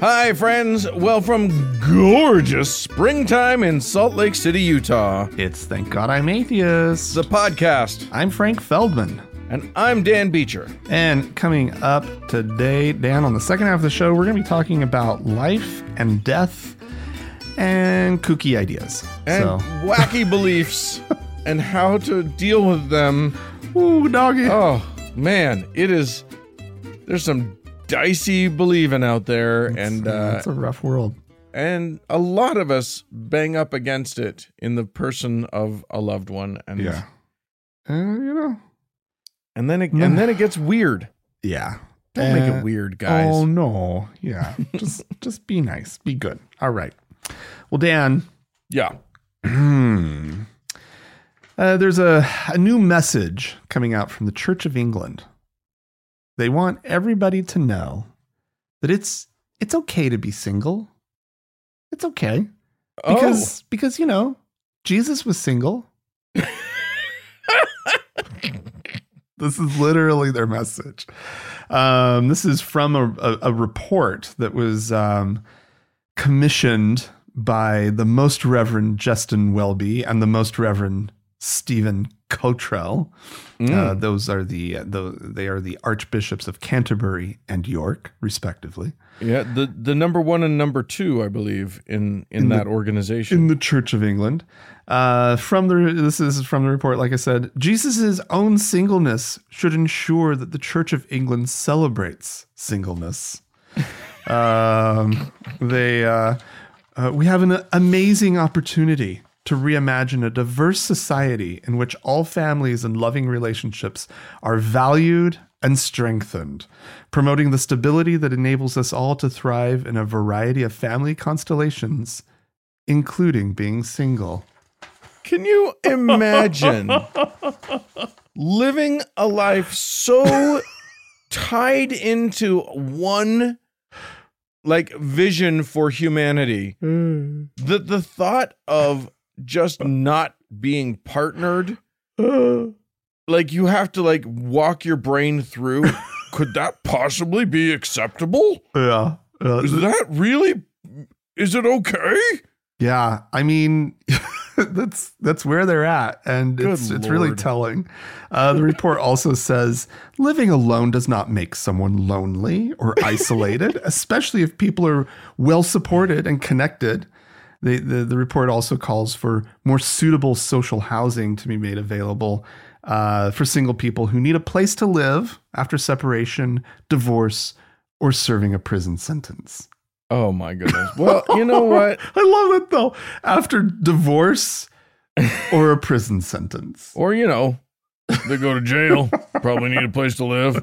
Hi, friends. Well, from gorgeous springtime in Salt Lake City, Utah, It's Thank God I'm Atheist. the podcast. I'm Frank Feldman. And I'm Dan Beecher. And coming up today, Dan, on the second half of the show, we're going to be talking about life and death and kooky ideas. And so, wacky beliefs and how to deal with them. ooh, doggy. Oh, man. It is. There's some dicey believing out there, and uh, it's a rough world. and a lot of us bang up against it in the person of a loved one, and Yeah. Uh, you know, and then it and then it gets weird. yeah. Don't make Uh, it weird, guys. Oh no. Yeah. just just be nice. Be good. All right. Well, Dan, Yeah. Hmm. Uh, there's a, a new message coming out from the Church of England. They want everybody to know that it's it's okay to be single. It's okay because because you know Jesus was single. this is literally their message. Um, this is from a, a, a report that was um, commissioned by the Most Reverend Justin Welby and the Most Reverend Stephen Cottrell. Oh. Uh, those are the, uh, the they are the archbishops of Canterbury and York, respectively, Yeah, the the number one and number two, I believe, in in, In the- that organization. in the Church of England. Uh, from the this is from the report. Like I said, Jesus's own singleness should ensure that the Church of England celebrates singleness. um, they uh, uh, we have an amazing opportunity to reimagine a diverse society in which all families and loving relationships are valued and strengthened, promoting the stability that enables us all to thrive in a variety of family constellations, including being single. Can you imagine living a life so tied into one like vision for humanity mm. that the thought of just not being partnered like you have to like walk your brain through could that possibly be acceptable Yeah. Uh, is that really is it okay Yeah, I mean, that's that's where they're at, and Good it's it's really telling. Uh, the report also says living alone does not make someone lonely or isolated, especially if people are well supported and connected. The, the the report also calls for more suitable social housing to be made available uh, for single people who need a place to live after separation, divorce, or serving a prison sentence. oh my goodness well you know what I love it though. After divorce or a prison sentence. Or, you know, they go to jail, probably need a place to live.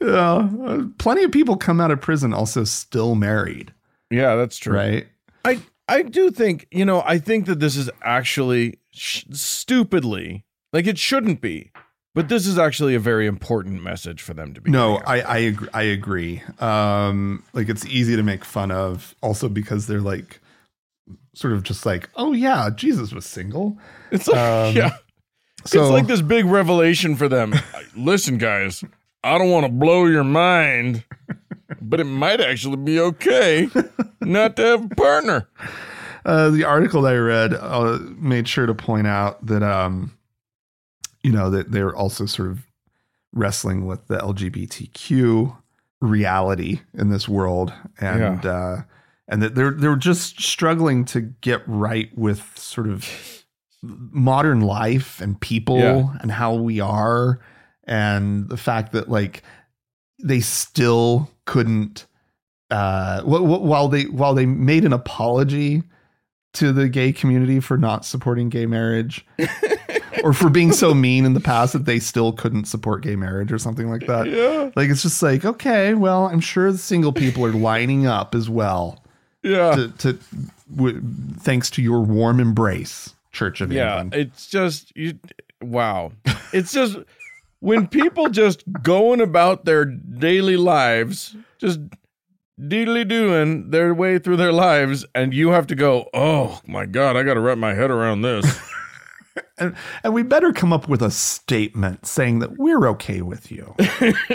Yeah. uh, plenty of people come out of prison also still married, Yeah, that's true. right? I I do think, you know, I think that this is actually sh- stupidly, like it shouldn't be, but this is actually a very important message for them to be. No. I I agree, I agree. Um like it's easy to make fun of also because they're like sort of just like, "Oh yeah, Jesus was single." it's like, um, yeah, So it's like this big revelation for them. Listen, guys, I don't want to blow your mind, but it might actually be okay not to have a partner. uh, the article that I read uh, made sure to point out that um, you know that they're also sort of wrestling with the LGBTQ reality in this world, and uh, and that they're they're just struggling to get right with sort of modern life and people Yeah. and how we are, and the fact that like they still couldn't uh wh- wh- while they while they made an apology to the gay community for not supporting gay marriage or for being so mean in the past that they still couldn't support gay marriage or something like that. Yeah, Like it's just like, okay, well, I'm sure the single people are lining up as well yeah. to, to w- thanks to your warm embrace, Church of yeah England. it's just you wow it's just when people just going about their daily lives just deedly doing their way through their lives and you have to go oh my god i gotta wrap my head around this And, and we better come up with a statement saying that we're okay with you.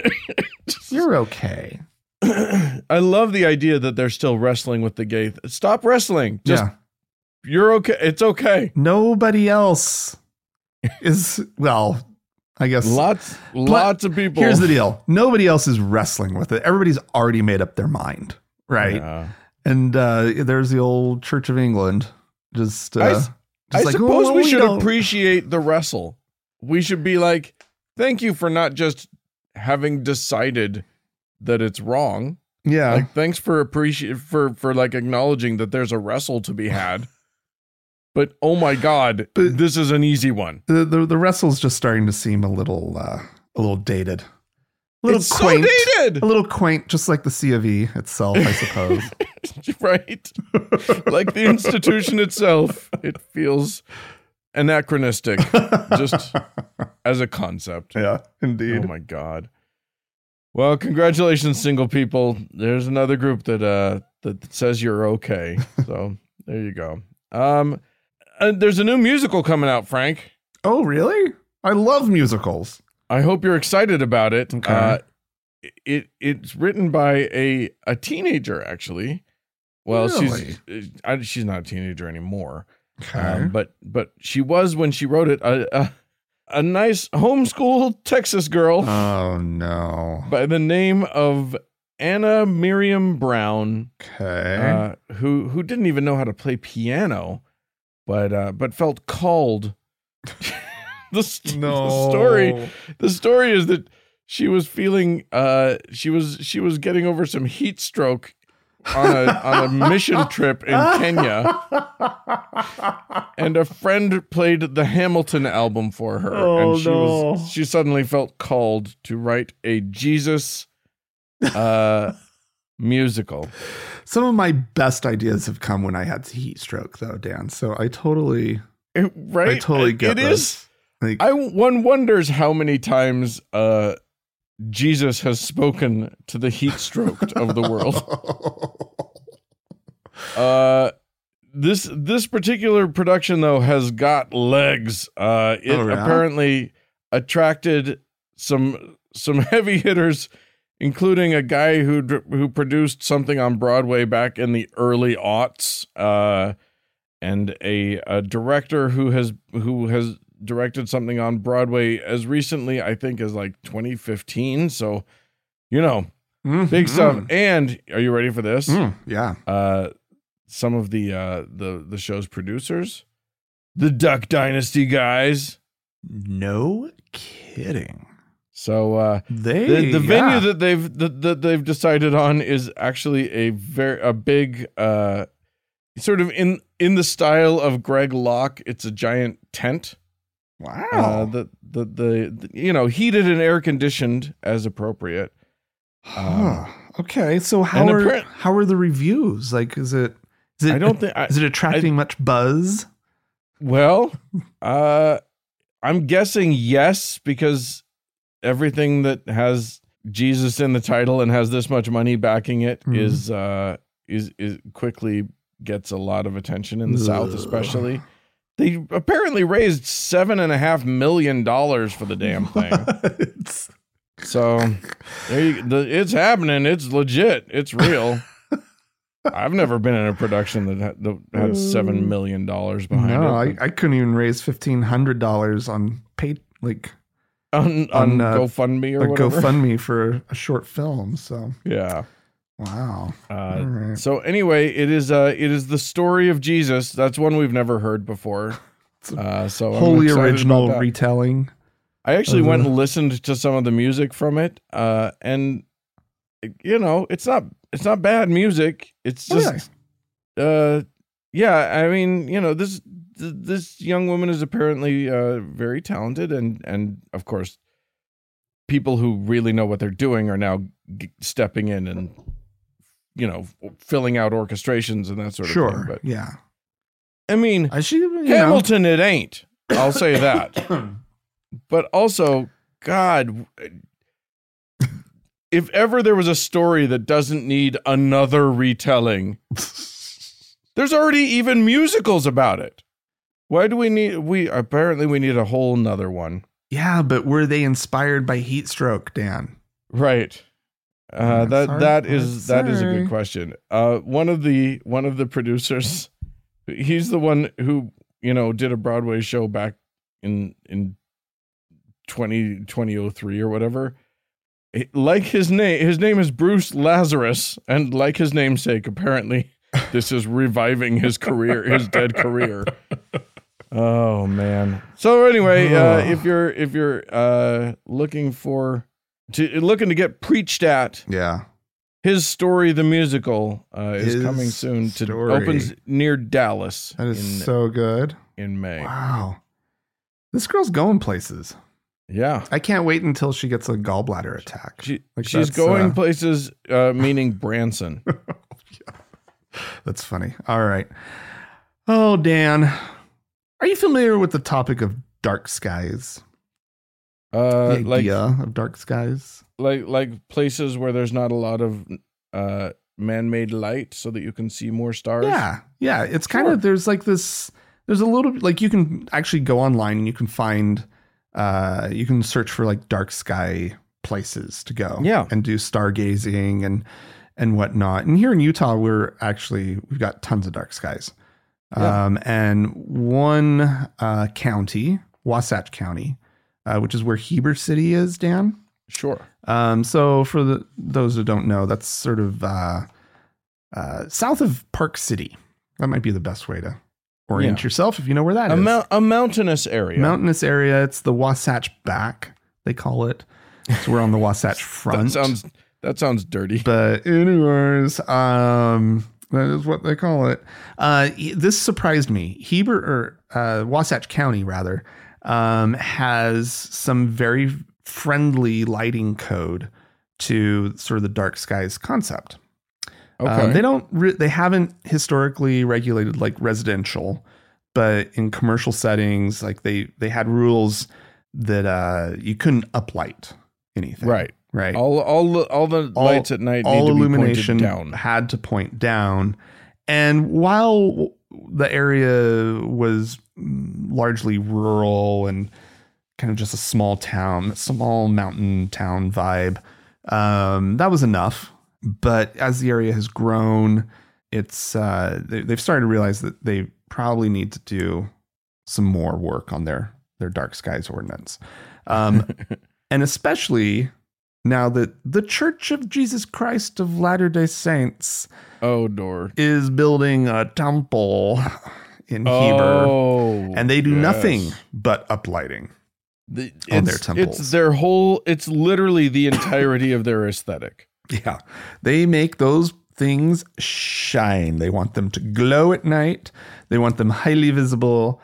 You're okay. I love the idea that they're still wrestling with the gay. th- Stop wrestling. Just yeah. you're okay. It's okay. Nobody else is well, I guess Lots, lots of people. Here's the deal. Nobody else is wrestling with it. Everybody's already made up their mind. Right. Yeah. And uh, there's the old Church of England. Just, uh, I just I like, suppose "Oh, we should don't." appreciate the wrestle. We should be like, thank you for not just having decided that it's wrong. Yeah. Like, thanks for appreciate for for like acknowledging that there's a wrestle to be had. But oh my god, But- this is an easy one. the, the the wrestle's just starting to seem a little uh, a little dated. A little it's quaint. so dated, A little quaint, just like the C of E itself, I suppose. right? like the institution itself, it feels anachronistic just as a concept. yeah, indeed. Oh my god. Well, congratulations, single people. There's another group that uh that says you're okay. So there you go. Um, and there's a new musical coming out, Frank. Oh, really? I love musicals. I hope you're excited about it. Okay. Uh, it it's written by a a teenager actually. Well, she's I, she's not a teenager anymore. Okay. Um, but but she was when she wrote it a a, a nice homeschool Texas girl. oh no. by the name of Anna Miriam Brown, Okay. uh, who who didn't even know how to play piano, but uh, but felt called. the, st- the story the story is that she was feeling uh she was she was getting over some heat stroke on a on a mission trip in Kenya and a friend played the Hamilton album for her Oh, and she no. was she suddenly felt called to write a Jesus uh musical. Some of my best ideas have come when I had heat stroke, though, Dan. So I totally, It- right? I totally get It this. is. Like, I one wonders how many times uh Jesus has spoken to the heat stroked of the world. Uh this this particular production though has got legs. Uh it Oh, yeah? apparently attracted some some heavy hitters including a guy who who produced something on Broadway back in the early aughts uh and a, a director who has who has directed something on Broadway as recently I think as like 2015 so you know Mm, big stuff. And are you ready for this? Mm, yeah. uh some of the uh the the show's producers? The duck dynasty guys? No kidding. So uh They the, the yeah. venue that they've that, that they've decided on is actually a very a big uh sort of in in the style of Greg Locke it's a giant tent wow. uh the, the the the you know heated and air conditioned as appropriate Huh. Okay, so how are how are the reviews? Like, is it is it I don't think I, is it attracting much buzz? Well, uh, I'm guessing yes because everything that has Jesus in the title and has this much money backing it Mhm. is uh is is quickly gets a lot of attention in the South, especially. They apparently raised seven and a half million dollars for the damn thing. It's- so there you, the, it's happening. It's legit. It's real. I've never been in a production that had, that had seven million dollars behind no, it. I, I couldn't even raise fifteen hundred dollars on pay like on, on, on uh, GoFundMe or a whatever. GoFundMe for a short film. So Yeah. wow. Uh, right. so anyway, it is uh it is the story of Jesus. That's one we've never heard before. Uh, so Wholly original retelling. I actually went and listened to some of the music from it, uh, and you know, it's not it's not bad music. It's Oh, just yeah. uh yeah i mean you know this th- this young woman is apparently uh very talented and and of course people who really know what they're doing are now g- stepping in and you know filling out orchestrations and that sort of Sure. thing but yeah. i mean I should you know. hamilton it ain't i'll say that but also god if ever there was a story that doesn't need another retelling there's already even musicals about it. Why do we need we apparently we need a whole nother one. yeah, but were they inspired by heat stroke, Dan? Right. Uh, that sorry. that is that is a good question. Uh, one of the one of the producers, he's the one who you know did a Broadway show back in in 20, 2003 or whatever. It- like his name, his name is Bruce Lazarus, and like his namesake, apparently, this is reviving his career, his dead career. Oh man. So anyway, uh, if you're if you're uh, looking for to looking to get preached at, Yeah. his story the musical uh, is His coming soon to Story. opens near Dallas That is in so good. in May. Wow. This girl's going places. Yeah. I can't wait until she gets a gallbladder attack. She, Like, she's going uh, places uh, meaning Branson. That's funny. All right. Oh, Dan. Are you familiar with the topic of dark skies? Uh, the like idea of dark skies? like like places where there's not a lot of uh, man-made light so that you can see more stars. Yeah. Yeah. It's kind Sure. of, there's like this, there's a little, like you can actually go online and you can find, uh, you can search for like dark sky places to go. Yeah. And do stargazing and, and whatnot. And here in Utah, we're actually, we've got tons of dark skies. Yeah. Um, and one uh, county, Wasatch County, uh, which is where Heber City is, Dan. Sure. Um, so for the those who don't know, that's sort of uh, uh, south of Park City. That might be the best way to orient Yeah. yourself if you know where that A, is. mou- a mountainous area. Mountainous area. It's the Wasatch Back. They call it. So we're on the Wasatch front. that sounds that sounds dirty. But anyways, um, that is what they call it. Uh, this surprised me. Heber or uh, Wasatch County rather um, has some very friendly lighting code to sort of the dark skies concept. Okay. Um, they don't. Re- they haven't historically regulated like residential, but in commercial settings, like they they had rules that uh, you couldn't uplight anything. right. Right All all the all the All- lights at night all need to illumination had to point down. And while the area was largely rural and kind of just a small town, small mountain town vibe, um, that was enough. But as the area has grown, it's uh, they, they've started to realize that they probably need to do some more work on their their dark skies ordinance, um, and especially now that the Church of Jesus Christ of Latter Day Saints Oh, door. is building a temple in Heber, Oh, and they do yes. nothing but uplighting. The- on their temples. It's their whole. It's literally the entirety of their aesthetic. Yeah. They make those things shine. They want them to glow at night. They want them highly visible.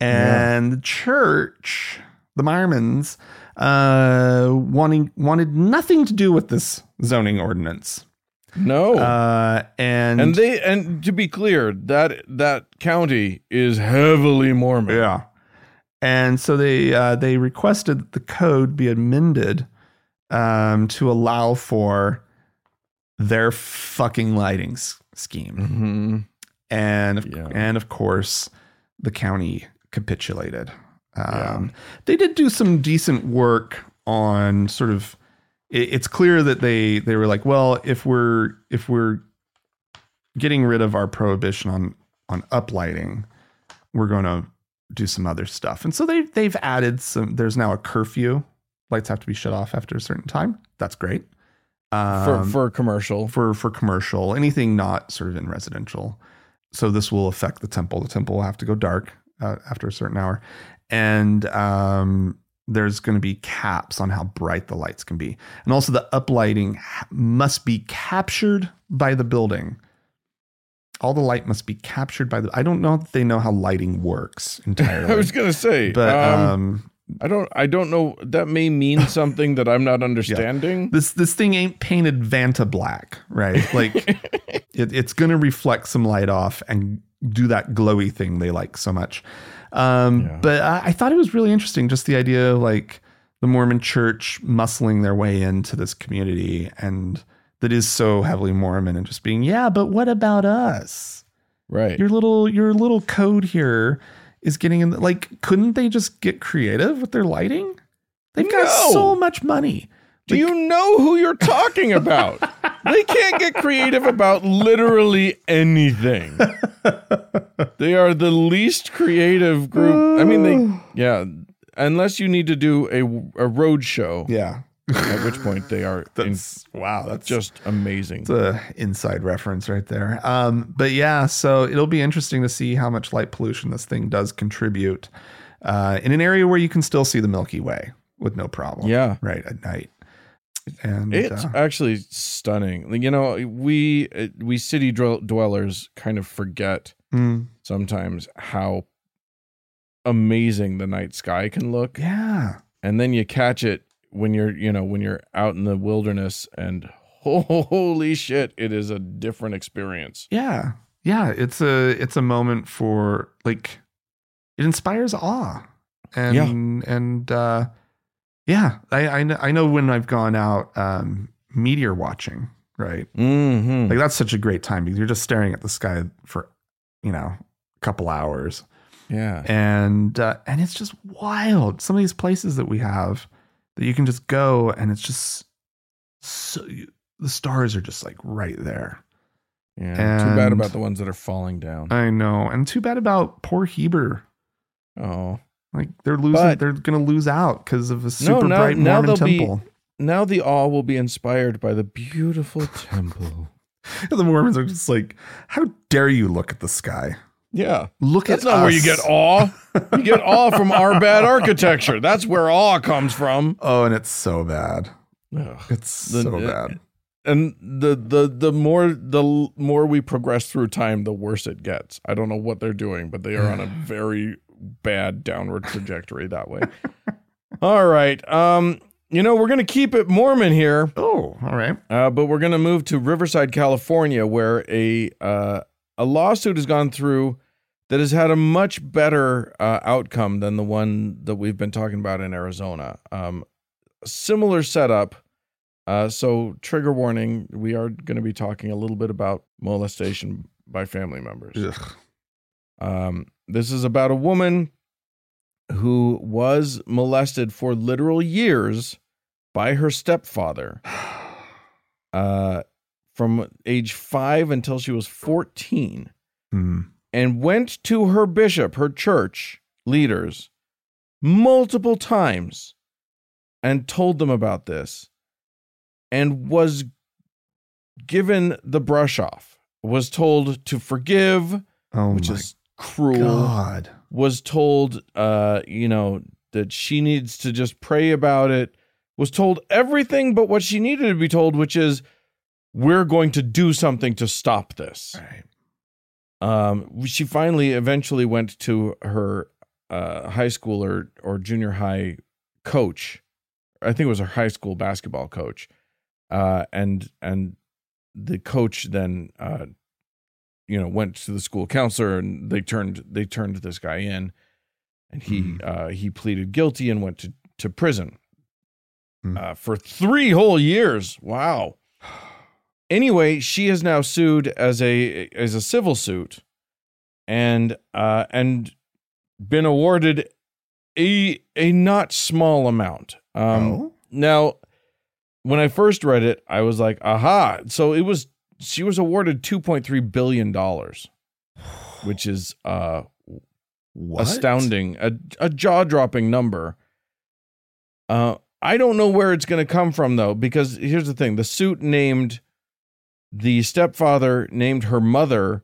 And the church, the Mormons, uh, wanting wanted nothing to do with this zoning ordinance. No, Uh, and, and they and to be clear, that that county is heavily Mormon. yeah. And so they uh, they requested that the code be amended um, to allow for their fucking lighting s- scheme. Mhm. and of, Yeah. and of course the county capitulated um, Yeah. they did do some decent work on sort of it, it's clear that they they were like well if we're if we're getting rid of our prohibition on on uplighting we're going to do some other stuff and so they they've added some there's now a curfew lights have to be shut off after a certain time that's great for Um, for commercial. for for commercial, anything not sort of in residential. So this will affect the temple. The temple will have to go dark uh, after a certain hour, and um, there's going to be caps on how bright the lights can be, and also the uplighting must be captured by the building. All the light must be captured by the. I don't know that they know how lighting works entirely, I was gonna say, but um, um, I don't. I don't know. That may mean something that I'm not understanding. this this thing ain't painted Vanta black, right? Like it, it's going to reflect some light off and do that glowy thing they like so much. Um, Yeah. But I, I thought it was really interesting, just the idea of like the Mormon Church muscling their way into this community and that is so heavily Mormon and just being, yeah, but what about us? right. Your little your little code here is getting in. The, like, couldn't they just get creative with their lighting? They've got so much money. Do you know who you're talking about? they can't get creative about literally anything. they are the least creative group. I mean, they, yeah, unless you need to do a, a road show, Yeah. at which point they are in- That's wow. That's just amazing. It's a inside reference right there. Um, but yeah, so it'll be interesting to see how much light pollution this thing does contribute uh, in an area where you can still see the Milky Way with no problem. Yeah. right at night. And It's uh, actually stunning. You know, we uh, we city dwellers kind of forget mm, sometimes how amazing the night sky can look, yeah, and then you catch it when you're you know when you're out in the wilderness, and holy shit, it is a different experience. yeah, yeah. It's a it's a moment for like it inspires awe and Yeah. and uh, yeah. I I know, I know when I've gone out um, meteor watching, right? Mm-hmm. Like that's such a great time because you're just staring at the sky for, you know, a couple hours, Yeah. and uh, and it's just wild. Some of these places that we have that you can just go and it's just so the stars are just like right there. Yeah. Too bad about the ones that are falling down. I know, and too bad about poor Heber. oh. Like they're losing, But- they're gonna lose out because of a super now- bright now Mormon they'll be- temple. Now the awe will be inspired by the beautiful temple. the Mormons are just like, how dare you look at the sky? Yeah. Look at That's at not where you get awe. You get awe from our bad architecture. That's where awe comes from. Oh, and it's so bad. Ugh. It's The- so bad. And the the the more the more we progress through time, the worse it gets. I don't know what they're doing, but they are on a very bad downward trajectory that way. All right. Um, you know, we're gonna keep it Mormon here. Oh, all right. Uh, but we're going to move to Riverside, California, where a uh, a lawsuit has gone through that has had a much better uh, outcome than the one that we've been talking about in Arizona. Um, similar setup. Uh, so, trigger warning: we are going to be talking a little bit about molestation by family members. Um, this is about a woman who was molested for literal years by her stepfather uh, from age five until she was 14 Hmm. and went to her bishop, her church leaders, multiple times and told them about this and was given the brush off, was told to forgive, Oh which my is cruel God. was told uh you know that she needs to just pray about it was told everything but what she needed to be told which is we're going to do something to stop this Right. um she finally eventually went to her uh high school or or junior high coach i think it was her high school basketball coach uh and and the coach then uh you know went to the school counselor and they turned they turned this guy in and he Mhm. uh he pleaded guilty and went to to prison Hmm. uh, for three whole years wow anyway she is now sued as a as a civil suit and uh and been awarded a a not small amount um oh. now, when I first read it, I was like, aha. So it was, she was awarded $2.3 billion, which is uh, What? astounding, a, a jaw dropping number. Uh, I don't know where it's going to come from, though, because here's the thing the suit named the stepfather, named her mother,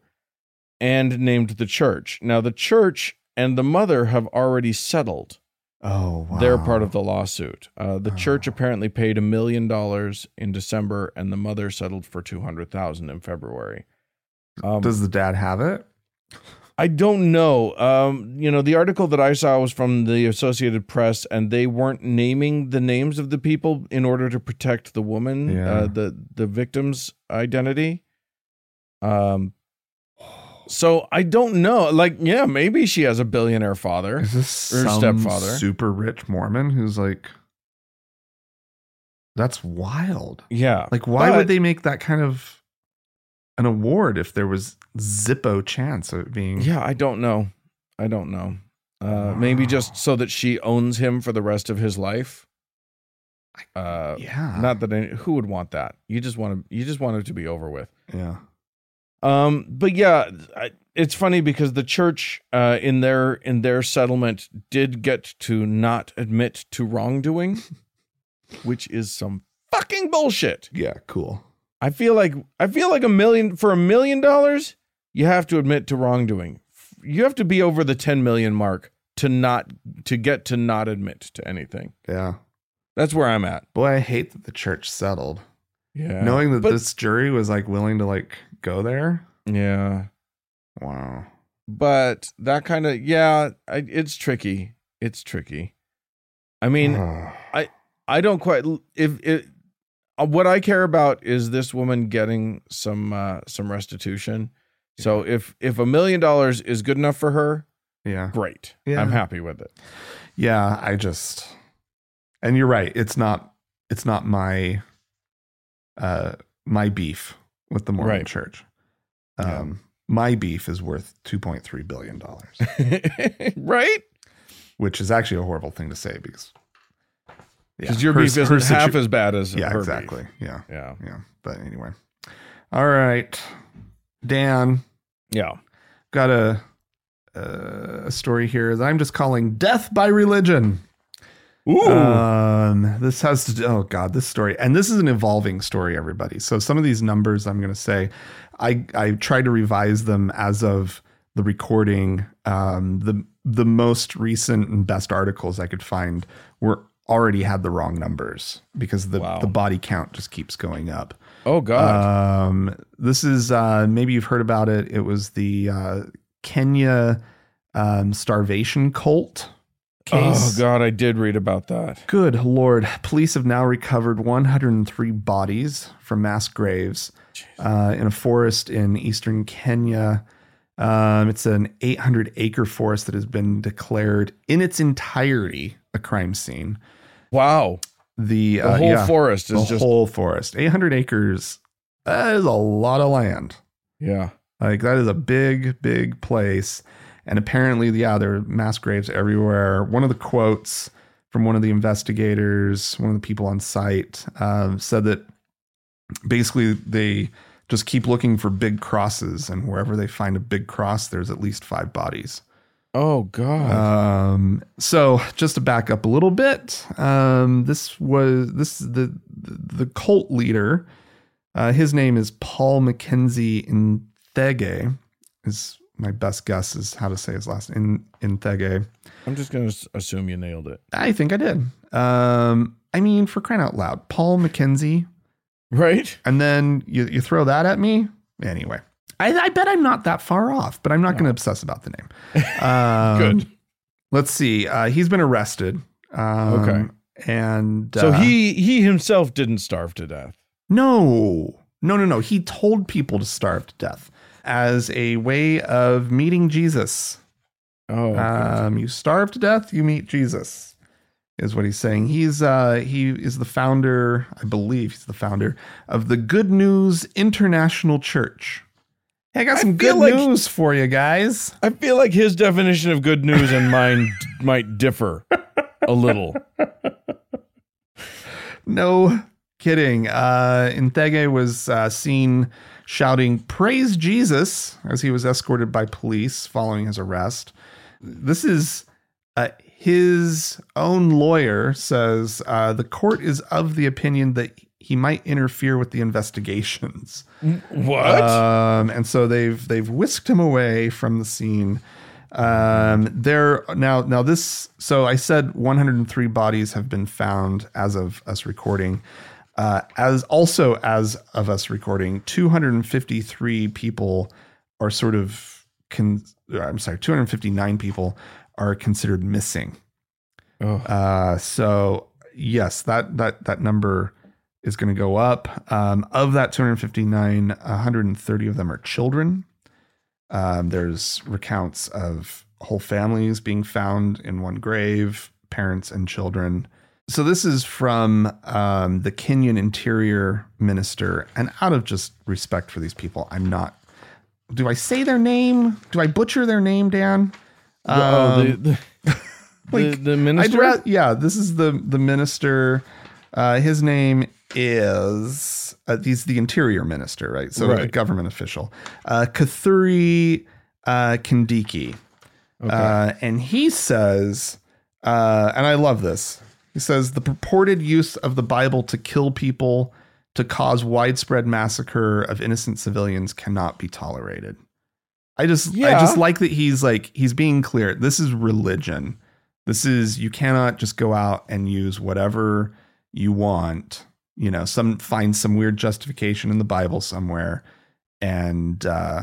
and named the church. Now, the church and the mother have already settled. Oh, wow. They're part of the lawsuit. Uh, the church Oh. apparently paid a million dollars in December, and the mother settled for two hundred thousand in February. Um, Does the dad have it? I don't know. Um, you know, the article that I saw was from the Associated Press, and they weren't naming the names of the people in order to protect the woman, Yeah. uh, the the victim's identity. Um, so I don't know. Like, yeah, maybe she has a billionaire father. Is this Or some stepfather. super rich Mormon who's like, that's wild. Yeah, Like, why But- would they make that kind of an award if there was zippo chance of it being? Yeah, I don't know. I don't know. Uh, Maybe just so that she owns him for the rest of his life. Uh, Yeah. Not that any, who would want that. You just want to. You just want it to be over with. yeah. Um, but yeah, I, it's funny because the church, uh, in their in their settlement, did get to not admit to wrongdoing, which is some fucking bullshit. Yeah. Cool. I feel like I feel like a million for a million dollars, you have to admit to wrongdoing. You have to be over the ten million mark to not to get to not admit to anything. Yeah. That's where I'm at. Boy, I hate that the church settled. Yeah, Knowing that But- this jury was like willing to like go there. yeah, Wow. but that kind of yeah, I, it's tricky. It's tricky. I mean, I I don't quite if it. uh, What I care about is this woman getting some uh, some restitution. So if if a million dollars is good enough for her, yeah. great. Yeah. I'm happy with it. Yeah. I just, and you're right. It's not, it's not my, uh, my beef with the Mormon Right. church. Yeah. Um, my beef is worth $2.3 billion, right? which is actually a horrible thing to say because, yeah, Because your her- beef isn't half as bad as yeah, her beef. exactly. Yeah. Yeah. Yeah. But anyway. All right. Dan, Yeah. got a, a story here that I'm just calling Death by Religion. Ooh. Um, this has to do, oh God, this story. And this is an evolving story, everybody. So some of these numbers I'm going to say, I, I tried to revise them as of the recording. Um, the, the most recent and best articles I could find were already had the wrong numbers because the, Wow. the body count just keeps going up. oh God. Um, this is uh, maybe you've heard about it. It was the uh, Kenya um, starvation cult case. oh God. I did read about that. Good lord! Police have now recovered 103 bodies from mass graves uh, in a forest in eastern Kenya. Um, it's an 800 acre forest that has been declared in its entirety a crime scene. Wow. The, The uh, whole yeah, forest the is just whole forest, 800 acres. That is a lot of land. yeah. Like that is a big, big place. And apparently, yeah, there are mass graves everywhere. One of the quotes from one of the investigators, one of the people on site, um, said that basically they just keep looking for big crosses, and wherever they find a big cross, there's at least five bodies. Oh God. Um, so just to back up a little bit, um, this was this the the cult leader. Uh, his name is Paul Mackenzie Inthege. Is my best guess is how to say his last name Inthege. I'm just gonna assume you nailed it. I think I did. Um, I mean, for crying out loud, Paul Mackenzie, Right. and then you you throw that at me. Anyway, I, I bet I'm not that far off, but I'm not going to obsess about the name. Um, Good. Let's see. Uh, he's been arrested. Um, Okay. And So uh, he he himself didn't starve to death. no, no, no, no. He told people to starve to death as a way of meeting Jesus. Oh. Um, you starve to death, you meet Jesus, is what he's saying. He's uh, he is the founder, I believe he's the founder of the Good News International Church. Hey, I got some feel good like- news for you guys. I feel like his definition of good news and mine d- might differ a little. No kidding. Uh, Inthege was uh, seen shouting, Praise Jesus, as he was escorted by police following his arrest. This is uh, his own lawyer says uh, the court is of the opinion that he might interfere with the investigations. What? Um, and so they've they've whisked him away from the scene. Um, there now now this so I said 103 bodies have been found as of us recording. Uh, as also as of us recording, 253 people are sort of con- I'm sorry, 259 people are considered missing. oh. Uh, so yes, that that that number is going to go up. Um, of that 259, 130 of them are children. Um, there's recounts of whole families being found in one grave, parents and children. So this is from um, the Kenyan Interior Minister, and out of just respect for these people, I'm not. Do I say their name? Do I butcher their name, Dan? oh, the, Um, the, like, the minister. ra- yeah, this is the the minister Uh, his name is uh, he's the interior minister, right? So a government official, uh, Kathuri uh, Kindiki, uh, and he says, uh, and I love this. He says the purported use of the Bible to kill people to cause widespread massacre of innocent civilians cannot be tolerated. I just I just like that he's like he's being clear. This is religion. This is you cannot just go out and use whatever you want. You know, some find some weird justification in the Bible somewhere, and uh,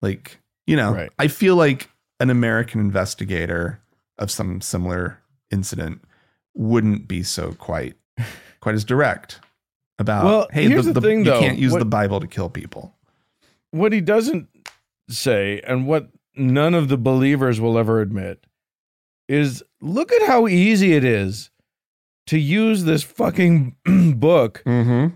like you know, Right. I feel like an American investigator of some similar incident wouldn't be so quite quite as direct about. Well, hey, here's the thing, you though. can't use What- the Bible to kill people. what he doesn't say and what none of the believers will ever admit is look at how easy it is to use this fucking book Mm-hmm.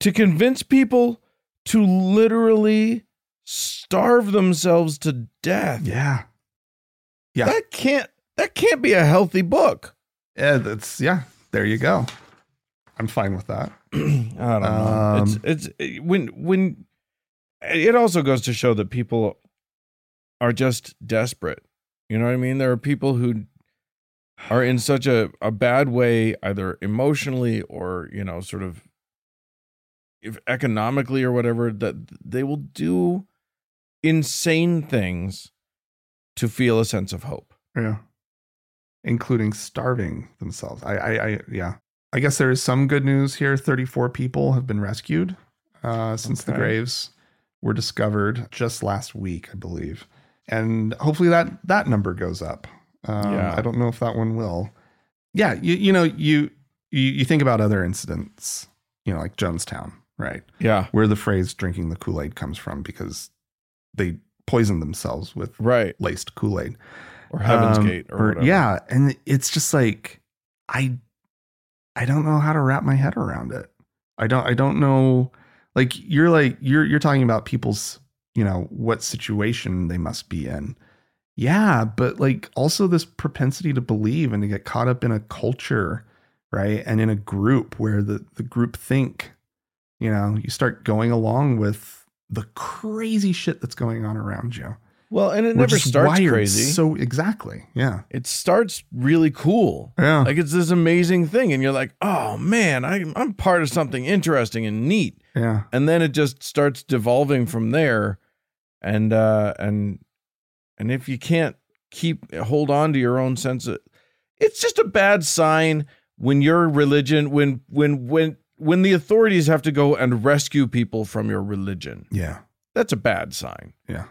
to convince people to literally starve themselves to death. Yeah. Yeah. That can't that can't be a healthy book. Yeah, that's yeah. There you go. I'm fine with that. I don't know. Um, it's it's when when it also goes to show that people are just desperate. You know what I mean? There are people who are in such a, a bad way, either emotionally or, you know, sort of if economically or whatever, that they will do insane things to feel a sense of hope. Yeah. Including starving themselves. I, I, I yeah. I guess there is some good news here. 34 people have been rescued uh, since the graves were discovered just last week, I believe. And hopefully that that number goes up. Um, Yeah. I don't know if that one will. Yeah, you, you know, you, you you think about other incidents, you know, like Jonestown, right? Yeah. Where the phrase drinking the Kool-Aid comes from because they poisoned themselves with Right. laced Kool-Aid. Or Heaven's Um, Gate or, whatever. yeah and it's just like i i don't know how to wrap my head around it. I don't i don't know like you're like you're you're talking about people's you know what situation they must be in. Yeah but like also this propensity to believe and to get caught up in a culture right and in a group where the the group think you know you start going along with the crazy shit that's going on around you Well, and it We're never starts crazy. so exactly yeah it starts really cool. yeah Like it's this amazing thing, and you're like, oh man, I, I'm part of something interesting and neat. yeah And then it just starts devolving from there, and uh, and and if you can't keep hold on to your own sense of, it's just a bad sign when your religion, when when when when the authorities have to go and rescue people from your religion. yeah That's a bad sign. Yeah.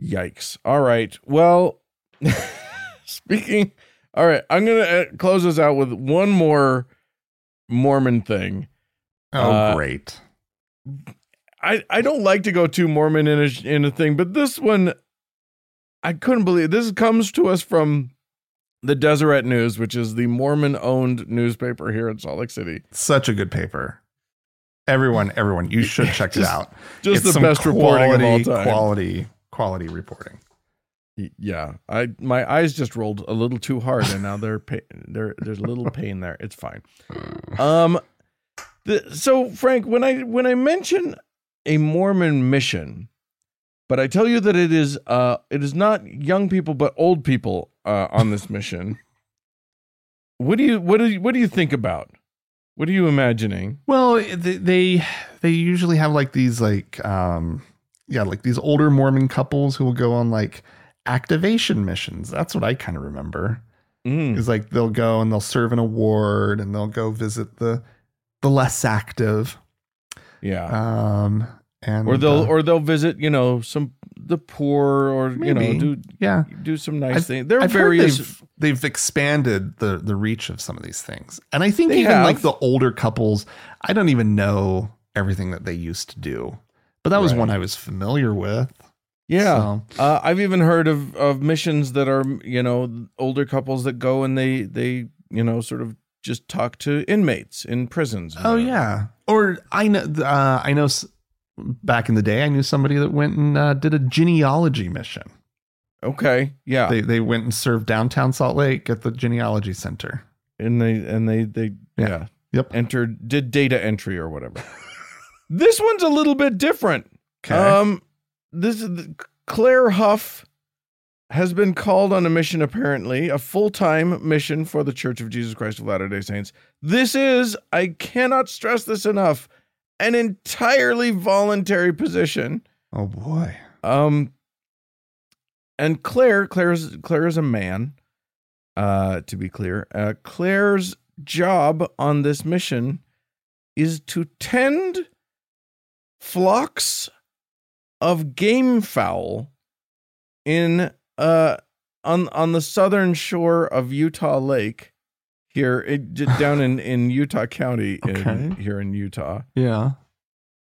Yikes. All right. Well, speaking. All right. I'm going to close this out with one more Mormon thing. Oh, Uh, great. I, I don't like to go too Mormon in a, in a thing, but this one, I couldn't believe this comes to us from the Deseret News, which is the Mormon owned newspaper here in Salt Lake City. Such a good paper. Everyone, everyone, you should check it out. Just It's the best reporting of all quality- time. Quality, quality reporting. Yeah, I my eyes just rolled a little too hard, and now they're pa- there. There's a little pain there. It's fine. Um, the, so Frank, when I when I mention a Mormon mission, but I tell you that it is uh it is not young people but old people uh on this mission. what do you what do you, what do you think about? What are you imagining? Well, they, they they usually have like these like um yeah like these older Mormon couples who will go on like activation missions. That's what I kind of remember. Mm, Is like they'll go and they'll serve an award and they'll go visit the the less active. yeah, Um and or they'll uh, or they'll visit you know some the poor or you know do yeah do some nice I've- things. There are I've various. they've, they've expanded the the reach of some of these things, and I think even like the older couples, I don't even know everything that they used to do, but that was Right. one I was familiar with. Yeah. So, Uh, I've even heard of, of missions that are, you know, older couples that go and they, they, you know, sort of just talk to inmates in prisons. oh whatever. yeah, or I know uh, I know back in the day I knew somebody that went and uh, did a genealogy mission. Okay. Yeah. They they went and served downtown Salt Lake at the genealogy center. and they and they they Yeah. yeah, Yep. entered did data entry or whatever. this one's a little bit different. Okay. Um, this is Claire Huff has been called on a mission, apparently, a full time mission for the Church of Jesus Christ of Latter day Saints. This is, I cannot stress this enough, an entirely voluntary position. oh boy. Um, and Claire, Claire's Claire is a man. Uh, to be clear, uh, Claire's job on this mission is to tend flocks of game fowl in uh on on the southern shore of Utah Lake here it, down in in Utah County in, Okay. here in Utah Yeah.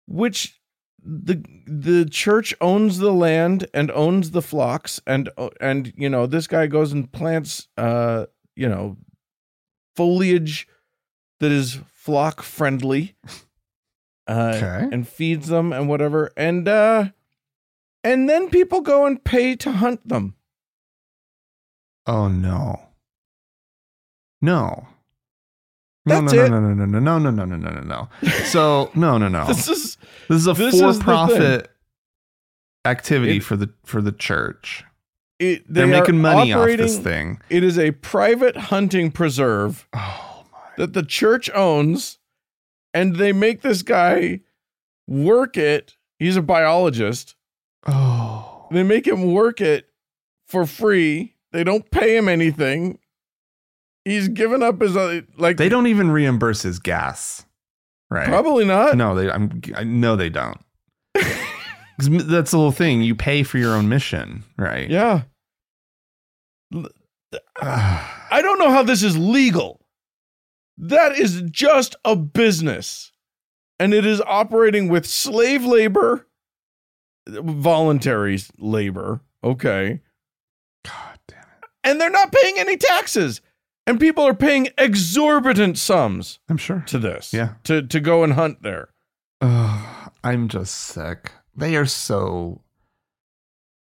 which the the church owns the land and owns the flocks and and you know this guy goes and plants uh you know foliage that is flock friendly uh Okay. and feeds them and whatever and uh and then people go and pay to hunt them Oh no. No. No, That's no, no, no, no, no, no, no, no, no, no, no, no. So no, no, no. this is This is a this is for-profit activity It- for the for the church. it, They're they are making money off this thing. it is a private hunting preserve Oh my. that the church owns and they make this guy work it he's a biologist Oh. they make him work it for free they don't pay him anything he's given up his uh, like They don't even reimburse his gas. Right. probably not No, they I'm I know they don't. That's the whole thing. You pay for your own mission, right? yeah Ah. i don't know how this is legal that is just a business and it is operating with slave labor voluntary labor okay God damn it. and they're not paying any taxes and people are paying exorbitant sums I'm sure. to this Yeah. to to go and hunt there Ugh, I'm just sick. They are so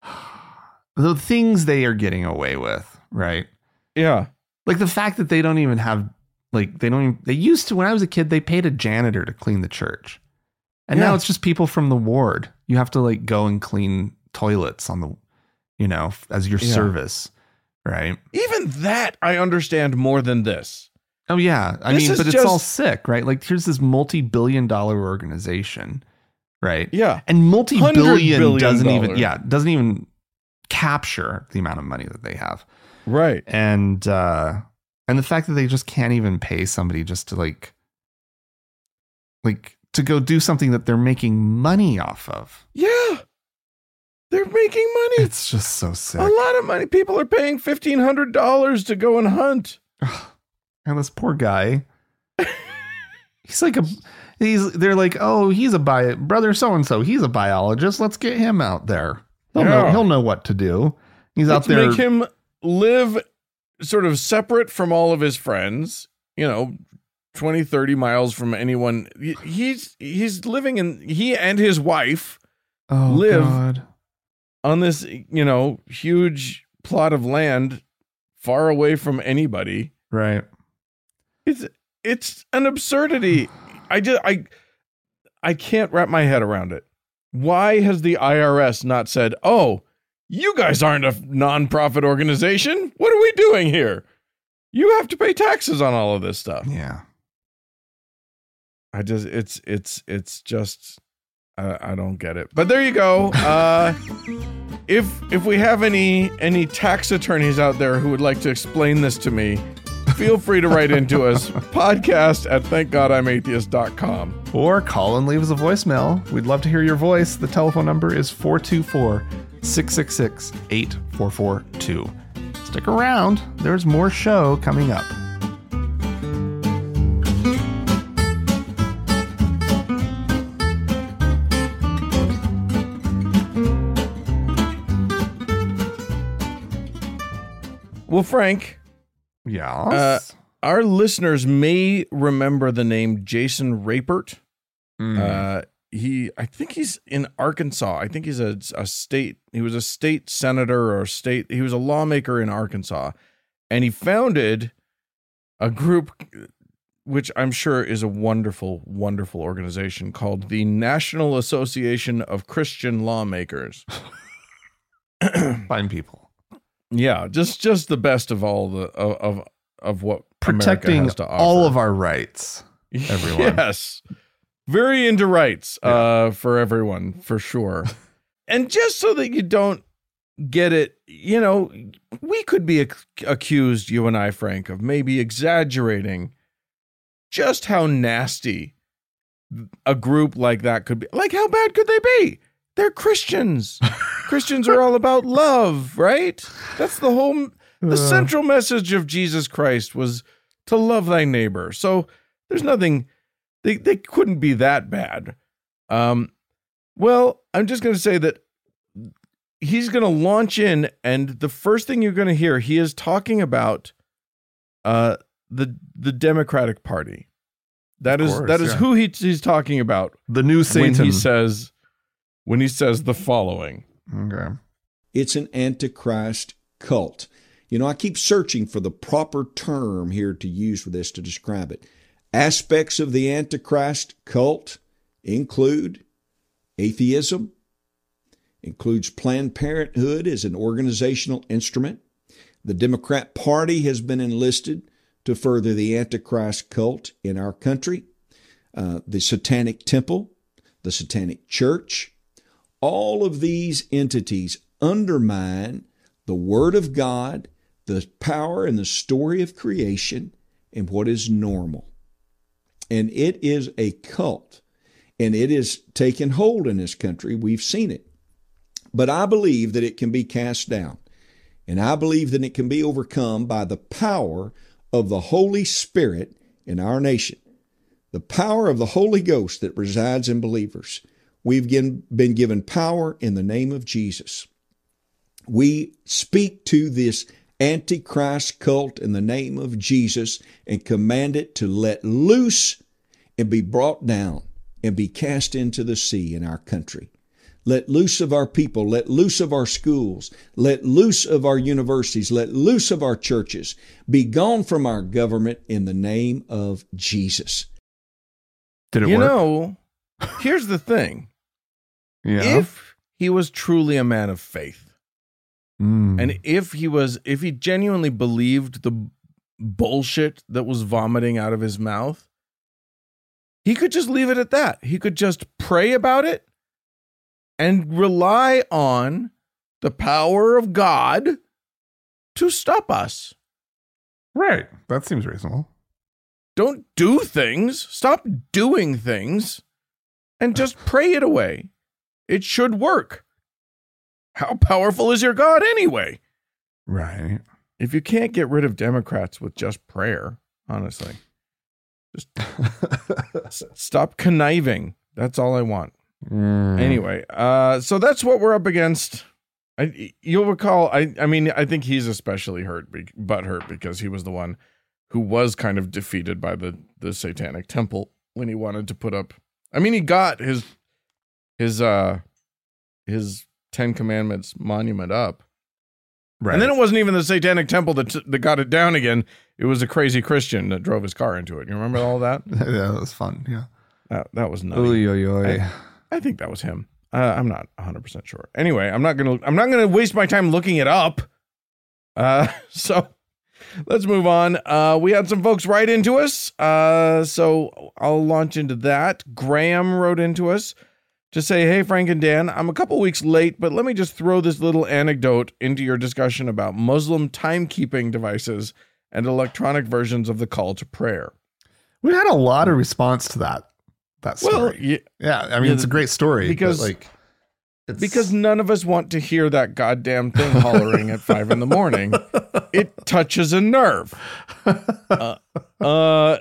the things they are getting away with, right? yeah Like the fact that they don't even have like they don't even, they used to when I was a kid they paid a janitor to clean the church. And now it's just people from the ward. You have to like go and clean toilets on the you know, as your Yeah. service, right? even that i understand more than this Oh yeah, I This mean, but it's all sick, right? Like here's this multi-billion-dollar organization, right? yeah And multi-billion billion doesn't even, yeah, doesn't even capture the amount of money that they have, right and uh and the fact that they just can't even pay somebody just to like, like to go do something that they're making money off of. yeah they're making money It's just so sick. a lot of money people are paying $1500 to go and hunt And this poor guy, he's like a, he's, they're like, oh, he's a bio, brother so and so, he's a biologist. Let's get him out there. He'll, know, he'll know what to do. He's Let's out there. make him live sort of separate from all of his friends, you know, 20, 30 miles from anyone. He's he's living in he and his wife oh, live- God. on this, you know, huge plot of land far away from anybody. Right. It's it's an absurdity. I just I I can't wrap my head around it. Why has the IRS not said, "Oh, you guys aren't a nonprofit organization. What are we doing here? You have to pay taxes on all of this stuff." Yeah. I just it's it's it's just I, I don't get it. But there you go. Uh if if we have any any tax attorneys out there who would like to explain this to me, feel free to write into us podcast at thankgodimatheist.com. Or call and leave us a voicemail. We'd love to hear your voice. The telephone number is 424 666 8442. Stick around, there's more show coming up. Well, Frank, Yes. our listeners may remember the name Jason Rapert. Mm. Uh, he, I think he's in Arkansas. I think he's a, a state. He was a state senator or state. He was a lawmaker in Arkansas, and he founded a group which I'm sure is a wonderful, wonderful organization called the National Association of Christian Lawmakers. Fine people. Yeah, just just the best of all the of of, of what Protecting America has to offer. all of our rights. everyone. Yes, very into rights uh, for everyone for sure. and just so that you don't get it, you know, we could be ac- accused, you and I, Frank, of maybe exaggerating just how nasty a group like that could be. Like, how bad could they be? They're Christians. Christians are all about love, right? That's the whole the central message of Jesus Christ was to love thy neighbor. So there's nothing they they couldn't be that bad. Um well, I'm just going to say that he's going to launch in and the first thing you're going to hear he is talking about uh the the Democratic Party. That Of is course, that is yeah. who he, he's talking about the new Satan. when Satan. he says when he says the following. okay. It's an antichrist cult. You know, I keep searching for the proper term here to use for this to describe it. Aspects of the antichrist cult include atheism, includes Planned Parenthood as an organizational instrument. The Democrat Party has been enlisted to further the antichrist cult in our country. Uh, the Satanic Temple, the Satanic Church, all of these entities undermine the Word of God, the power and the story of creation, and what is normal. And it is a cult, and it is taken hold in this country. We've seen it. But I believe that it can be cast down, and I believe that it can be overcome by the power of the Holy Spirit in our nation, the power of the Holy Ghost that resides in believers. We've been given power in the name of Jesus. We speak to this Antichrist cult in the name of Jesus and command it to let loose and be brought down and be cast into the sea in our country. Let loose of our people, let loose of our schools, let loose of our universities, let loose of our churches. Be gone from our government in the name of Jesus. Did it you work? know, here's the thing. yeah. If he was truly a man of faith, Mm. and if he was if he genuinely believed the bullshit that was vomiting out of his mouth, he could just leave it at that. He could just pray about it and rely on the power of God to stop us. right. That seems reasonable. Don't do things. Stop doing things and just pray it away. It should work. How powerful is your God anyway? Right. If you can't get rid of Democrats with just prayer, honestly, s- stop conniving. That's all I want. Mm. Anyway, uh, so that's what we're up against. I, you'll recall. I, I mean, I think he's especially hurt, be, but hurt because he was the one who was kind of defeated by the the Satanic Temple when he wanted to put up. I mean, he got his his uh his Ten Commandments monument up, Right. and then it wasn't even the Satanic Temple that that got it down again. It was a crazy Christian that drove his car into it. You remember all that? yeah, that was fun. Yeah. That that was nutty. Oy, oy, oy. I- I think that was him. Uh, I'm not 100 percent sure. Anyway, I'm not gonna I'm not gonna waste my time looking it up. Uh, so let's move on. Uh, we had some folks write into us. Uh, so I'll launch into that. Graham wrote into us to say, "Hey Frank and Dan, I'm a couple weeks late, but let me just throw this little anecdote into your discussion about Muslim timekeeping devices and electronic versions of the call to prayer." we had a lot of response to that. That story. Well, yeah, yeah. I mean, yeah, it's a great story because- like it's, because none of us want to hear that goddamn thing hollering at five in the morning. It touches a nerve. Uh, uh,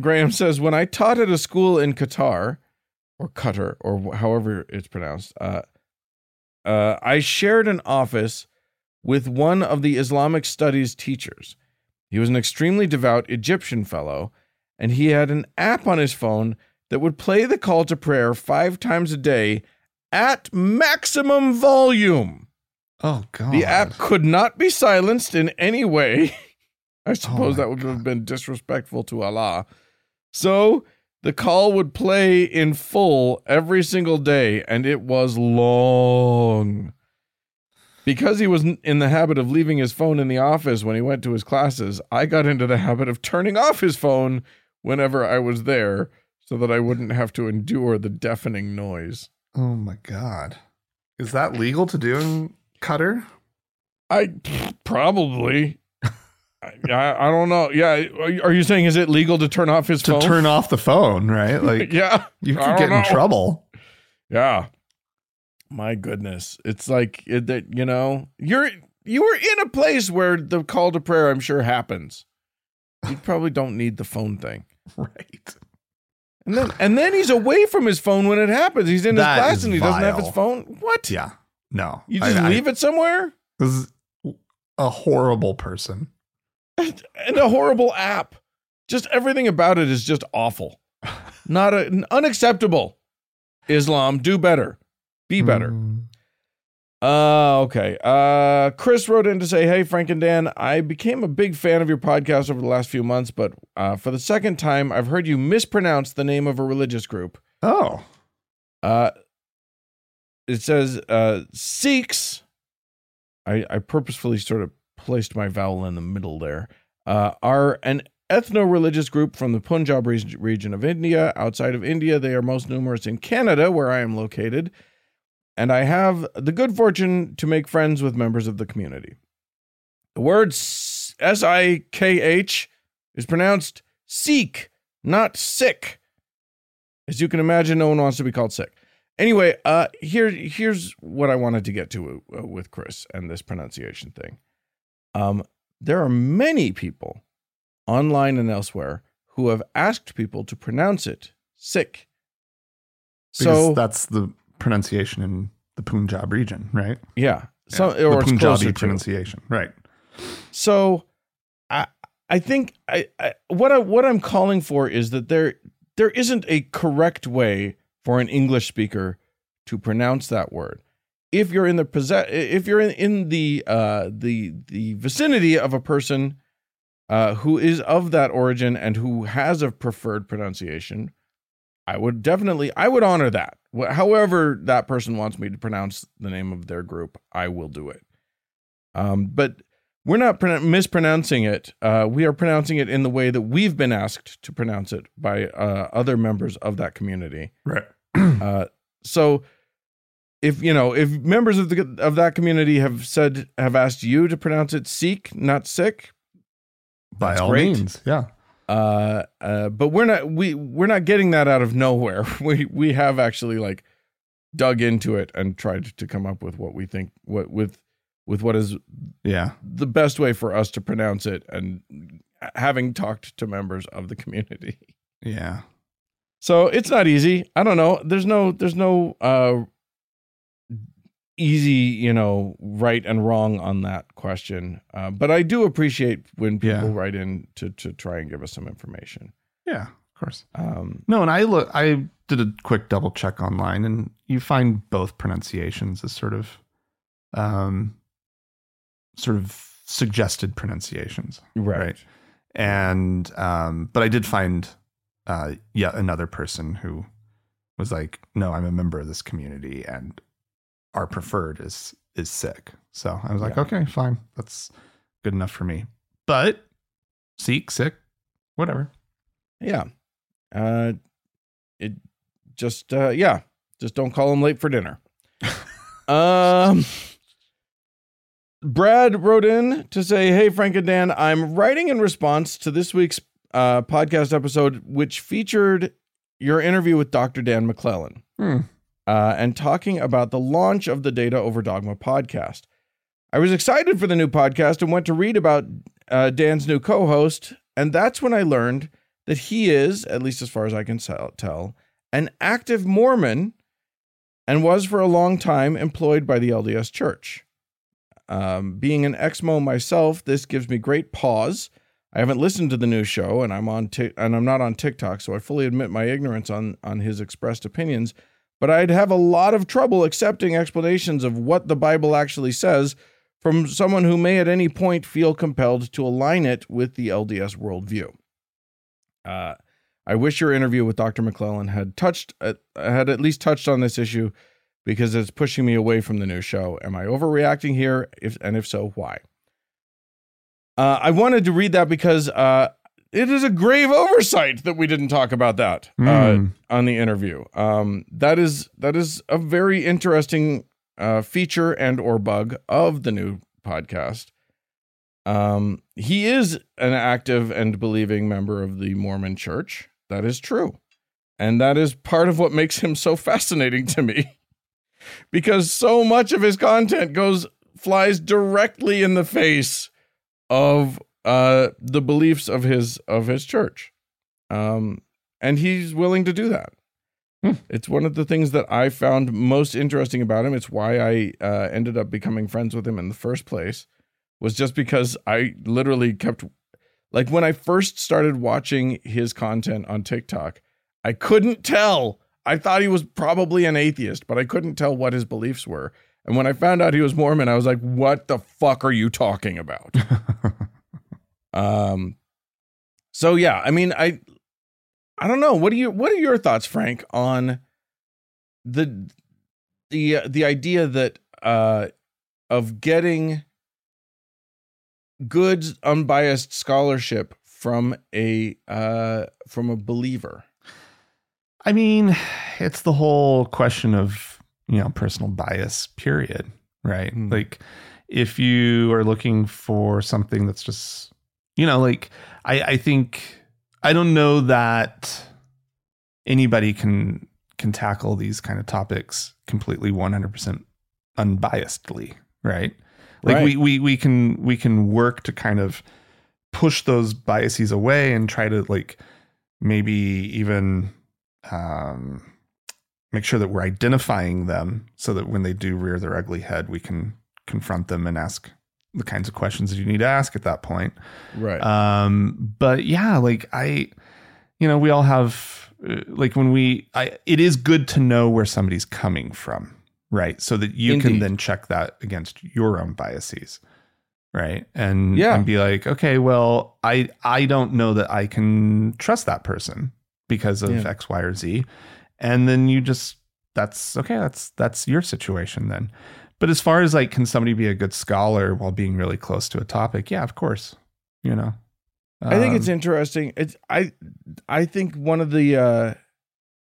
Graham says, when I taught at a school in Qatar, or Qatar, or however it's pronounced, uh, uh, I shared an office with one of the Islamic studies teachers. He was an extremely devout Egyptian fellow, and he had an app on his phone that would play the call to prayer five times a day at maximum volume. oh god, The app could not be silenced in any way. I suppose oh, my that would have been disrespectful to Allah. So the call would play in full every single day, and it was long. Because he was in the habit of leaving his phone in the office when he went to his classes, I got into the habit of turning off his phone whenever I was there so that I wouldn't have to endure the deafening noise. Oh my god. Is that legal to do in Qatar? I probably. I, I don't know. Yeah, are you- saying is it legal to turn off his phone? To phone? turn off the phone, right? Like yeah, you could get in trouble. yeah. My goodness, it's like it, that. You know, you're you were in a place where the call to prayer, I'm sure, happens. You probably don't need the phone thing. Right. And then and then he's away from his phone when it happens. He's in his class and he doesn't have his phone. What? Yeah. No. You just I- leave it somewhere? This is a horrible person. and a horrible app. Just everything about it is just awful. Not a, unacceptable. Islam, do better. Be better. Mm. Uh okay. Uh Chris wrote in to say, "Hey Frank and Dan, I became a big fan of your podcast over the last few months, but uh, for the second time I've heard you mispronounce the name of a religious group. Oh. Uh it says uh Sikhs. I I purposefully sort of placed my vowel in the middle there. Uh are an ethno-religious group from the Punjab reg- region of India. Outside of India, they are most numerous in Canada, where I am located, and I have the good fortune to make friends with members of the community. The word S I K H is pronounced Sikh, not sick. As you can imagine, no one wants to be called sick. Anyway, uh, here here's what I wanted to get to uh, with Chris and this pronunciation thing. Um, there are many people online and elsewhere who have asked people to pronounce it sick. Because So that's the pronunciation in the Punjab region, right? yeah, so Yeah. or the Punjabi closer to. pronunciation, right? So I I think I, I what I what I'm calling for is that there there isn't a correct way for an English speaker to pronounce that word. If you're in the possess if you're in, in the uh the the vicinity of a person uh who is of that origin and who has a preferred pronunciation, I would definitely I would honor that. However that person wants me to pronounce the name of their group, I will do it. Um but we're not pronoun mispronouncing it. Uh, we are pronouncing it in the way that we've been asked to pronounce it by uh, other members of that community. Right. Uh, so, if you know, if members of the of that community have said have asked you to pronounce it "seek," not "sick," By all great. means. Yeah. Uh, uh, but we're not we we're not getting that out of nowhere. We we have actually like dug into it and tried to come up with what we think what with with what is Yeah. the best way for us to pronounce it and having talked to members of the community. Yeah. So it's not easy. I don't know. There's no there's no uh easy, you know, right and wrong on that question. Uh, but I do appreciate when people Yeah. write in to to try and give us some information. Yeah. Of course. Um No, and I look. I did a quick double check online, and you find both pronunciations as sort of, um, sort of suggested pronunciations, right. right? and um, but I did find, uh, yet another person who was like, "No, I'm a member of this community, and our preferred is is sick." So I was like, Yeah. "Okay, fine, that's good enough for me." But Sikh, sick, whatever. Yeah. Uh it just uh yeah, just don't call him late for dinner. um Brad wrote in to say, "Hey Frank and Dan, I'm writing in response to this week's uh podcast episode which featured your interview with Dr. Dan McClellan." Hmm. Uh, and talking about the launch of the Data Over Dogma podcast. I was excited for the new podcast and went to read about uh, Dan's new co host, and that's when I learned that he is, at least as far as I can tell, an active Mormon and was for a long time employed by the LDS Church. Um, being an ex-mo myself, this gives me great pause. I haven't listened to the new show, and I'm on Tik and I'm not on TikTok, so I fully admit my ignorance on on his expressed opinions but I'd have a lot of trouble accepting explanations of what the Bible actually says from someone who may at any point feel compelled to align it with the LDS worldview. Uh, I wish your interview with Dr. McClellan had touched uh, had at least touched on this issue because it's pushing me away from the new show. Am I overreacting here? If and if so, why? Uh, I wanted to read that because uh, it is a grave oversight that we didn't talk about that uh, Mm. on the interview. Um, that is that is a very interesting uh, feature and or bug of the new podcast. Um, he is an active and believing member of the Mormon Church. That is true, and that is part of what makes him so fascinating to me, because so much of his content goes flies directly in the face of uh, the beliefs of his of his church, um, and he's willing to do that. Hmm. It's one of the things that I found most interesting about him. It's why I uh, ended up becoming friends with him in the first place. Was just because I literally kept, like, when I first started watching his content on TikTok, I couldn't tell. I thought he was probably an atheist, but I couldn't tell what his beliefs were. And when I found out he was Mormon, I was like, "What the fuck are you talking about?" Um, so yeah, I mean, I, I don't know. What do you? What are your thoughts, Frank, on the the uh, the idea that uh of getting good unbiased scholarship from a uh from a believer? I mean, it's the whole question of, you know, personal bias, period. Right. Hmm. Like, if you are looking for something that's just, you know, like, I, I think, I don't know that anybody can can tackle these kind of topics completely 100% unbiasedly right like Right. we, we we can we can work to kind of push those biases away and try to like maybe even um, make sure that we're identifying them so that when they do rear their ugly head, we can confront them and ask the kinds of questions that you need to ask at that point. Right. Um, but yeah, like I, you know, we all have uh, like when we, I, it is good to know where somebody's coming from, right? So that you can then check that against your own biases, right? And Yeah. and be like, okay, well, I I don't know that I can trust that person because of Yeah. X, Y, or Z, and then you just that's okay. That's that's your situation then. But as far as like, can somebody be a good scholar while being really close to a topic? Yeah, of course. You know, I think it's Um, interesting. It's I I think one of the uh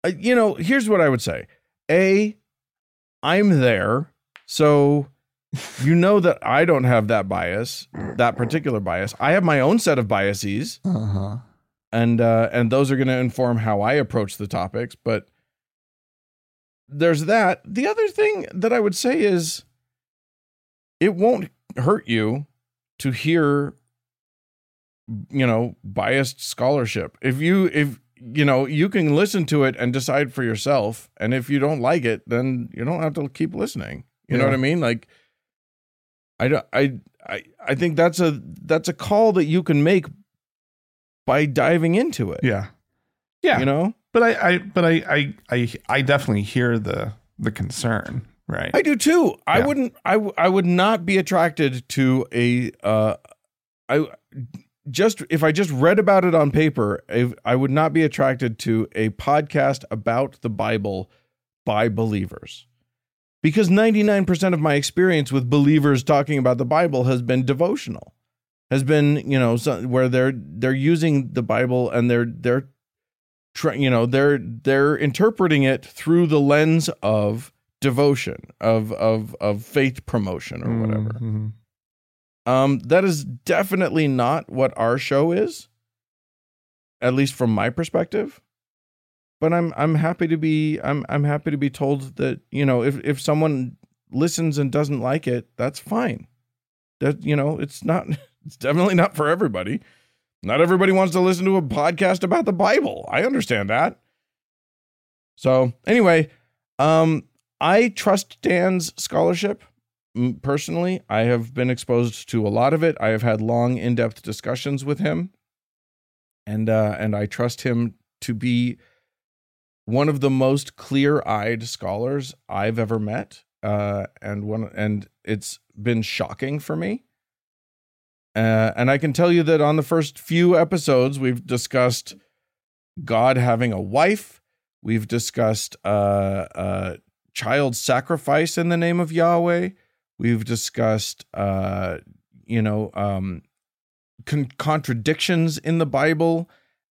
uh, you know, here's what I would say. A I'm there. So you know that I don't have that bias, that particular bias. I have my own set of biases uh-huh. and uh and those are going to inform how I approach the topics, but there's that. The other thing that I would say is it won't hurt you to hear you know biased scholarship. If you if you know you can listen to it and decide for yourself. And if you don't like it then you don't have to keep listening. You know what i mean? Like i don't i i i think that's a that's a call that you can make by diving into it. Yeah. Yeah. you know but I, I but I, I I I definitely hear the the concern, right? I do too. I wouldn't. I w- I would not be attracted to a. Uh, I just if I just read about it on paper, I, I would not be attracted to a podcast about the Bible by believers, because ninety nine percent of my experience with believers talking about the Bible has been devotional, has been you know so, where they're they're using the Bible and they're they're. You know they're they're interpreting it through the lens of devotion of of of faith promotion or whatever. Mhm. Um, that is definitely not what our show is, at least from my perspective. But I'm I'm happy to be I'm I'm happy to be told that you know if if someone listens and doesn't like it, that's fine. That you know it's not it's definitely not for everybody. Not everybody wants to listen to a podcast about the Bible. I understand that. So anyway, um, I trust Dan's scholarship personally. I have been exposed to a lot of it. I have had long, in-depth discussions with him, and uh, and I trust him to be one of the most clear-eyed scholars I've ever met, uh, and one and it's been shocking for me. Uh, and I can tell you that on the first few episodes, we've discussed God having a wife. We've discussed uh, uh, child sacrifice in the name of Yahweh. We've discussed, uh, you know, um, con- contradictions in the Bible,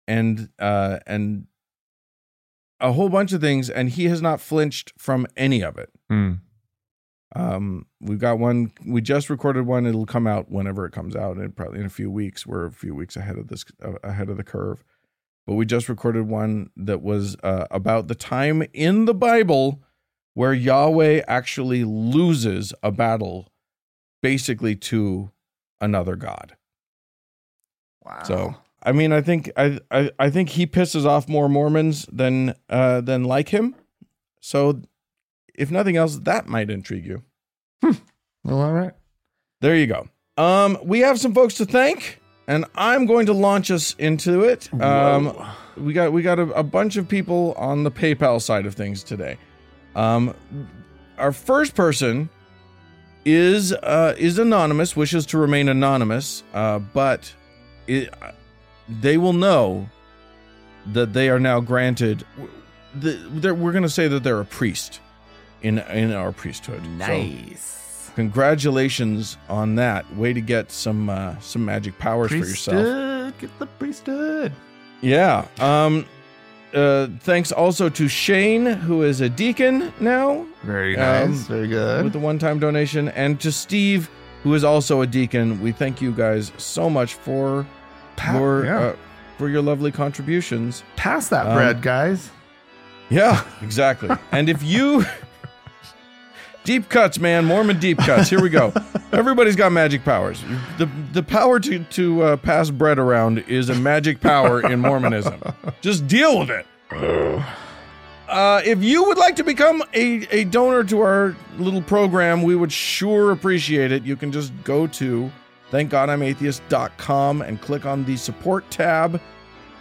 and uh, and a whole bunch of things. And he has not flinched from any of it. Hmm. Um, we've got one. We just recorded one. It'll come out whenever it comes out, and probably in a few weeks. We're a few weeks ahead of this, uh, ahead of the curve. But we just recorded one that was uh, about the time in the Bible where Yahweh actually loses a battle, basically to another god. Wow. So I mean, I think I, I I think he pisses off more Mormons than uh than like him. So if nothing else, that might intrigue you. well, all right. There you go. Um, we have some folks to thank, and I'm going to launch us into it. Um, we got we got a, a bunch of people on the PayPal side of things today. Um, our first person is uh, is anonymous, wishes to remain anonymous, uh, but it, they will know that they are now granted. The, we're going to say that they're a priest in in our priesthood. So, Nice. congratulations on that. Way to get some uh, some magic powers for yourself. Get the priesthood. Yeah. Um. Uh. Thanks also to Shane, who is a deacon now Very Um, nice. Very good. with the one-time donation, and to Steve, who is also a deacon. We thank you guys so much for Pa- your yeah. uh, for your lovely contributions. Pass that um, bread, guys. Yeah, exactly. and if you deep cuts, man, Mormon deep cuts. Here we go. Everybody's got magic powers. The the power to to uh, pass bread around is a magic power in Mormonism. Just deal with it. Uh, if you would like to become a, a donor to our little program, we would sure appreciate it. You can just go to thankgodimatheist.com and click on the support tab.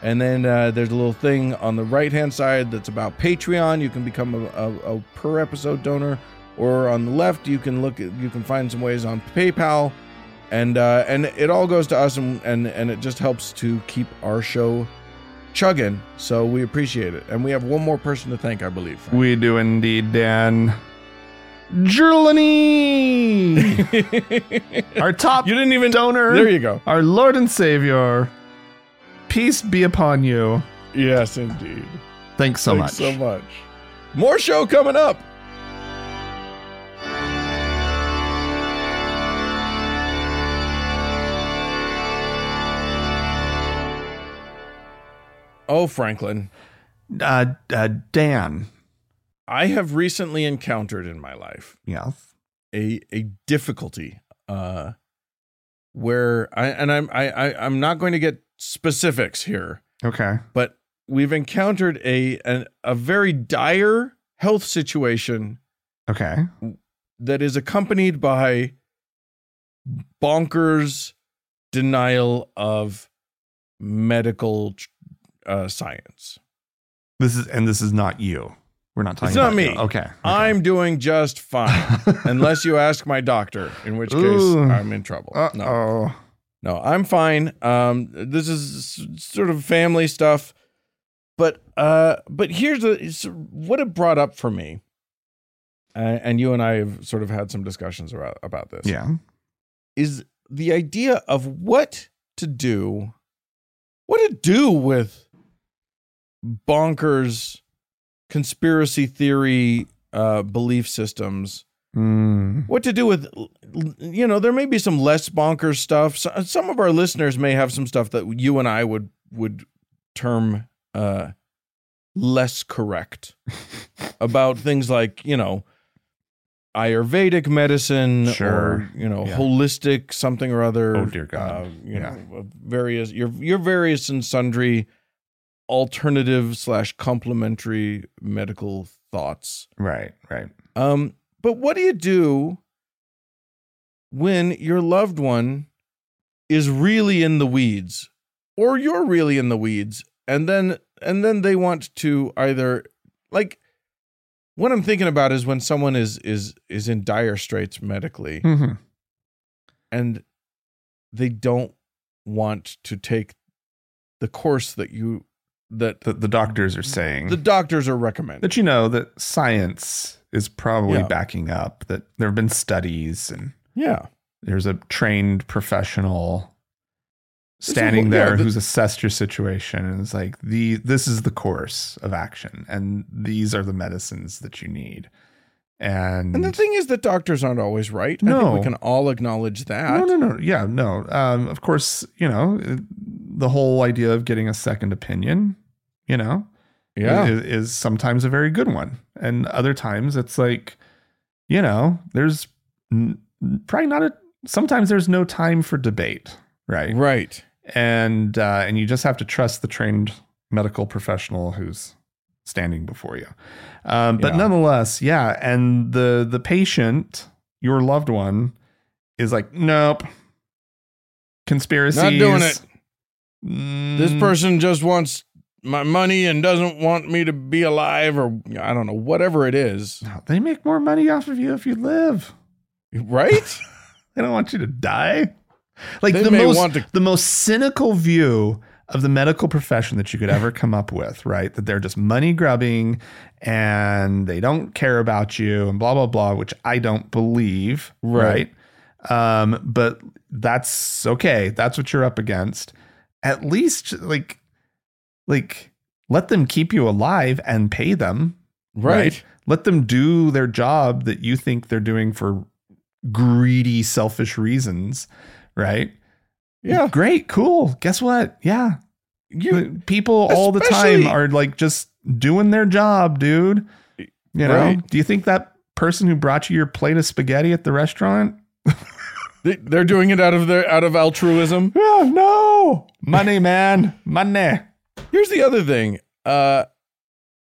And then uh, there's a little thing on the right hand side that's about Patreon. You can become a, a, a per episode donor, or on the left you can look at you can find some ways on PayPal, and uh, and it all goes to us, and, and and it just helps to keep our show chugging. So we appreciate it, and we have one more person to thank, I believe. Frank. We do indeed, Dan. Gerlany, our top you didn't even donor, There you go. our Lord and Savior. Peace be upon you. Yes, indeed. Thanks so Thanks much. so much. More show coming up. Oh, Franklin, Uh, uh, Dan. I have recently encountered in my life Yes. a a difficulty uh where I and I'm I, I I'm not going to get specifics here, Okay. but we've encountered a an, a very dire health situation Okay. that is accompanied by bonkers denial of medical uh, science. This is and this is not you. We're not talking. It's not about me. you. Okay. okay. I'm doing just fine, unless you ask my doctor, in which case Ooh. I'm in trouble. Uh No, oh. no, I'm fine. Um, this is sort of family stuff, but uh, but here's the what it brought up for me, uh, and you and I have sort of had some discussions about about this. Yeah. is the idea of what to do, what to do with bonkers conspiracy theory uh, belief systems. Mm. What to do with, you know, there may be some less bonkers stuff. So, some of our listeners may have some stuff that you and I would would term uh, less correct about things like, you know, Ayurvedic medicine Sure. or you know Yeah. holistic something or other. Oh, dear God. Uh, you Yeah. know, various your your various and sundry alternative slash complementary medical thoughts. Right. Right. Um, but what do you do when your loved one is really in the weeds, or you're really in the weeds, and then and then they want to either like what I'm thinking about is when someone is is is in dire straits medically Mhm. and they don't want to take the course that you that The, the doctors are saying the doctors are recommending. that you know that science is probably Yeah. backing up that there have been studies and yeah. there's a trained professional standing whole- yeah, there the- who's assessed your situation and is like the this is the course of action and these are the medicines that you need and, And the thing is that doctors aren't always right. I think No. we can all acknowledge that. no no no yeah no um, of course you know the whole idea of getting a second opinion you know Yeah. is, is sometimes a very good one and other times it's like you know there's probably not a sometimes there's no time for debate right right. and uh, and you just have to trust the trained medical professional who's standing before you um, but Yeah. nonetheless yeah and the the patient your loved one is like nope conspiracy, Not doing it. This Mm, person just wants my money and doesn't want me to be alive or I don't know, whatever it is. they make more money off of you if you live Right? They don't want you to die. Like They the most want to- the most cynical view of the medical profession that you could ever come up with, right? That they're just money grubbing and they don't care about you and blah blah blah, which I don't believe, Right. right? Um, but that's okay. That's what you're up against. At least like like let them keep you alive and pay them, Right. let them do their job that you think they're doing for greedy, selfish reasons, right? Yeah. Great, cool. Guess what? Yeah. You, People all the time are like just doing their job, dude. You know, Right. do you think that person who brought you your plate of spaghetti at the restaurant? they- they're doing it out of their out of altruism. Oh, no. Money, man. Money. Here's the other thing. Uh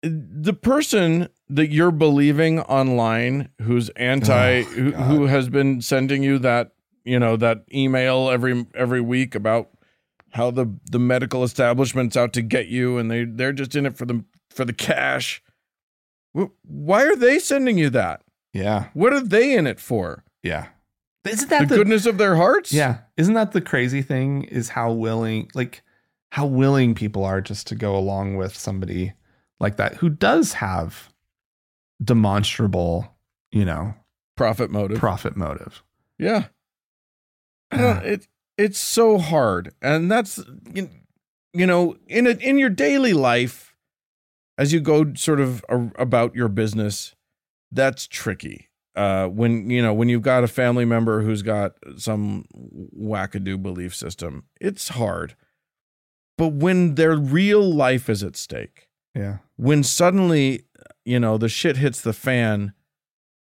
the person that you're believing online who's anti Oh, who, who has been sending you that, you know, that email every every week about how the the medical establishment's out to get you and they they're just in it for the for the cash. Why are they sending you that? Yeah. What are they in it for? Yeah. Isn't The, that the, goodness of their hearts? Yeah. Isn't that the crazy thing is how willing like how willing people are just to go along with somebody like that who does have demonstrable, you know, Profit motive. profit motive. Yeah. Don't, it it's so hard. And that's you, you know, in a, in your daily life as you go sort of a, about your business, that's tricky. Uh when you know, when you've got a family member who's got some wackadoo belief system, it's hard. But when their real life is at stake, Yeah. when suddenly you know the shit hits the fan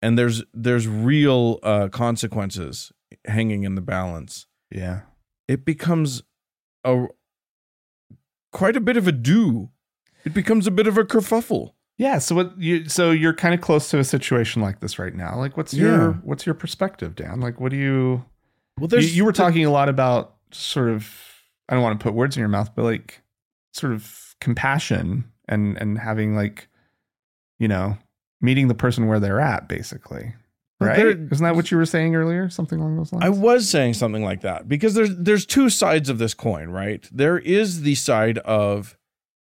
and there's there's real uh consequences hanging in the balance Yeah. it becomes a quite a bit of a do it becomes a bit of a kerfuffle Yeah. So what you so you're kind of close to a situation like this right now. Like what's your what's your perspective, Dan? Like what do you well you, you were talking a lot about sort of I don't want to put words in your mouth, but like sort of compassion and and having like you know meeting the person where they're at, basically. Right? there- Isn't that what you were saying earlier? Something along those lines. I was saying something like that because there's there's two sides of this coin, right? There is the side of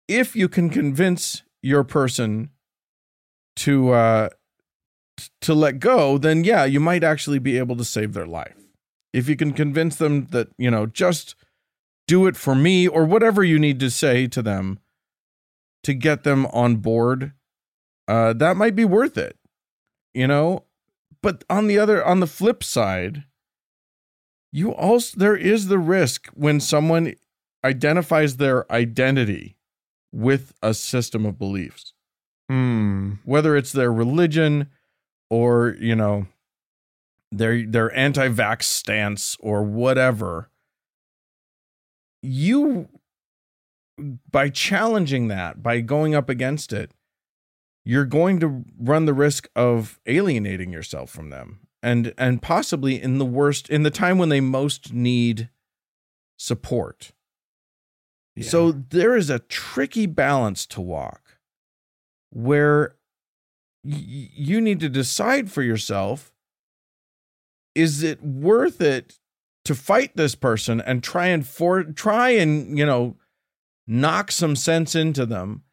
if you can convince your person to uh to let go, then yeah, you might actually be able to save their life. If you can convince them that, you know, just do it for me or whatever you need to say to them to get them on board, uh that might be worth it. You know, but on the other on the flip side you also there is the risk when someone identifies their identity with a system of beliefs Hmm. whether it's their religion or you know their their anti-vax stance or whatever you by challenging that by going up against it you're going to run the risk of alienating yourself from them and and possibly in the worst in the time when they most need support Yeah. so there is a tricky balance to walk where y- you need to decide for yourself is it worth it to fight this person and try and for try and you know knock some sense into them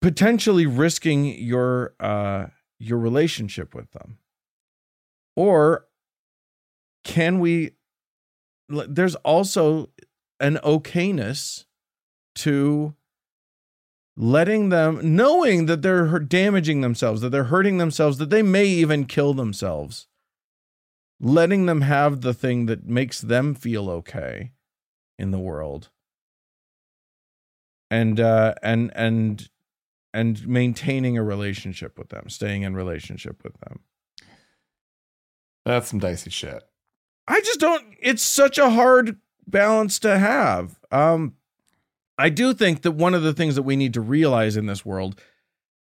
potentially risking your uh your relationship with them. Or can we there's also an okayness to letting them knowing that they're damaging themselves that they're hurting themselves that they may even kill themselves letting them have the thing that makes them feel okay in the world and uh and and and maintaining a relationship with them staying in relationship with them That's some dicey shit. I just don't it's such a hard balance to have. Um I do think that one of the things that we need to realize in this world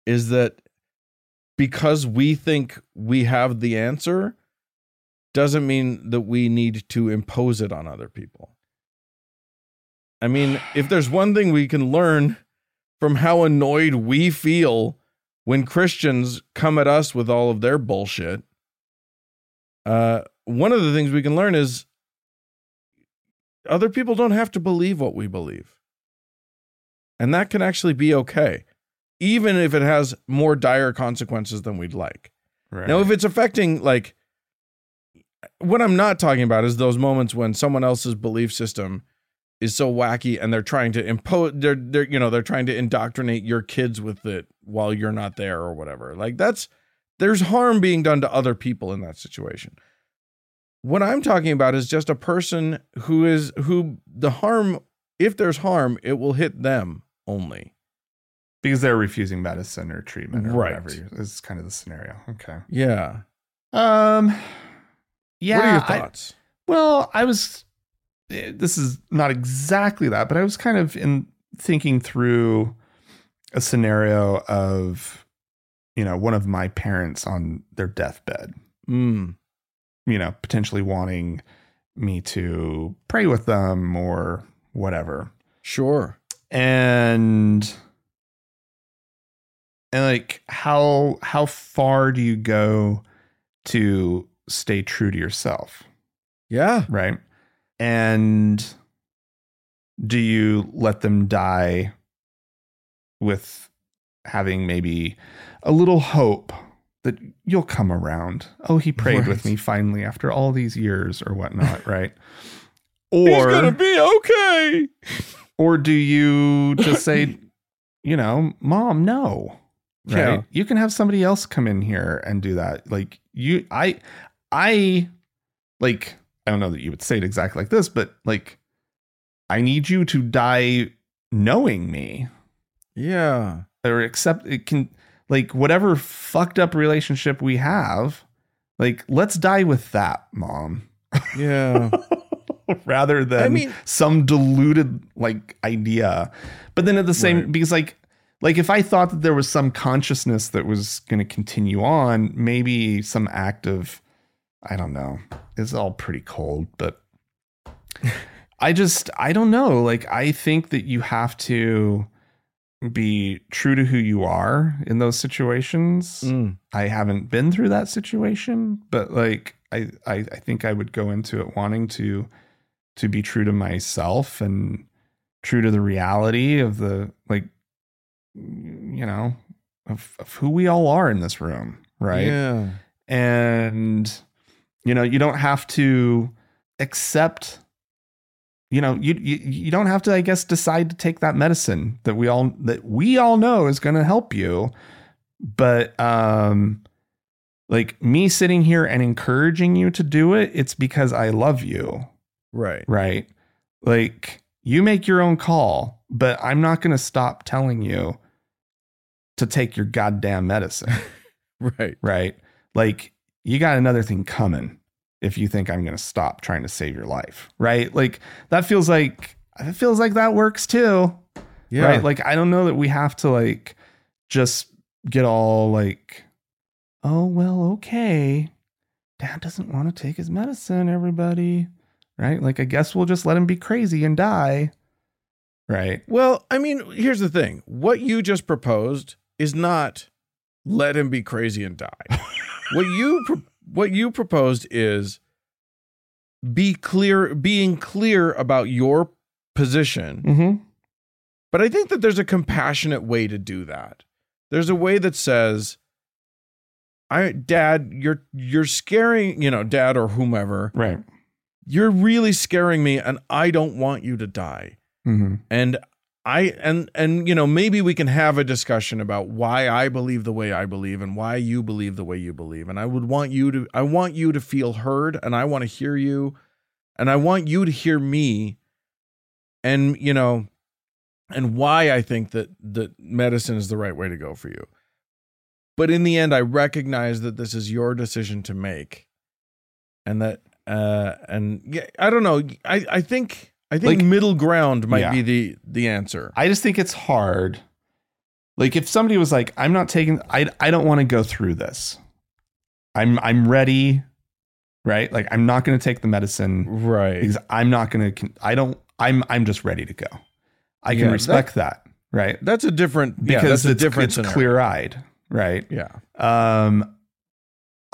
is that because we think we have the answer doesn't mean that we need to impose it on other people. I mean, if there's one thing we can learn from how annoyed we feel when Christians come at us with all of their bullshit, uh, one of the things we can learn is other people don't have to believe what we believe. And that can actually be okay, even if it has more dire consequences than we'd like. Right. Now, if it's affecting, like, what I'm not talking about is those moments when someone else's belief system is so wacky and they're trying to impose, they're, they're, you know, they're trying to indoctrinate your kids with it while you're not there or whatever. Like, that's, there's harm being done to other people in that situation. What I'm talking about is just a person who is, who the harm, if there's harm, it will hit them only. because they're refusing medicine or treatment or Right. whatever is kind of the scenario. Okay. Yeah. Um. Yeah. what are your I- well, I was. This is not exactly that, but I was kind of in thinking through a scenario of, you know, one of my parents on their deathbed. mm. You know, potentially wanting me to pray with them or whatever. Sure. and and like how how far do you go to stay true to yourself Yeah. right and do you let them die with having maybe a little hope that you'll come around oh he prayed with me finally after all these years or whatnot right or He's gonna be okay. or do you just say, you know, mom, no. Right? Yeah. You can have somebody else come in here and do that. Like you I I like I don't know that you would say it exactly like this, but like I need you to die knowing me Yeah. or accept it can like whatever fucked up relationship we have, like let's die with that, mom. Yeah. rather than I mean- some diluted like idea. But then at the same Right. because like like if I thought that there was some consciousness that was going to continue on, maybe some act of I don't know. It's all pretty cold, but I just I don't know. Like I think that you have to be true to who you are in those situations. Mm. I haven't been through that situation, but like I, I I think I would go into it wanting to to be true to myself and true to the reality of the like you know of, of who we all are in this room, right? Yeah. and you know you don't have to accept you know you, you you don't have to i guess decide to take that medicine that we all that we all know is going to help you but um like me sitting here and encouraging you to do it it's because i love you Right. right like you make your own call but i'm not going to stop telling you to take your goddamn medicine Right. right? Like you got another thing coming if you think I'm going to stop trying to save your life, right? Like that feels like it feels like that works too, Yeah. right? Like I don't know that we have to like just get all like oh well, okay. Dad doesn't want to take his medicine, everybody. Right? Like I guess we'll just let him be crazy and die. Right? Well, I mean, here's the thing. What you just proposed is not let him be crazy and die. what you pro- what you proposed is be clear being clear about your position. Mm-hmm. But I think that there's a compassionate way to do that. There's a way that says I dad, you're you're scaring, you know, dad or whomever. Right. You're really scaring me and I don't want you to die. Mm-hmm. And I and and you know, maybe we can have a discussion about why I believe the way I believe and why you believe the way you believe. And I would want you to I want you to feel heard and I want to hear you and I want you to hear me and you know and why I think that that medicine is the right way to go for you. But in the end, I recognize that this is your decision to make, and that uh, and yeah, I don't know. I I think I think Like- middle ground might Yeah. be the the answer. I just think it's hard. Like if somebody was like, "I'm not taking. I I don't want to go through this. I'm I'm ready." Right. Like I'm not going to take the medicine Right. because I'm not going to. I don't. I'm I'm just ready to go. I can Yeah, respect that. Right. That's a different yeah, Because a it's, different it's clear eyed. Right. Yeah. um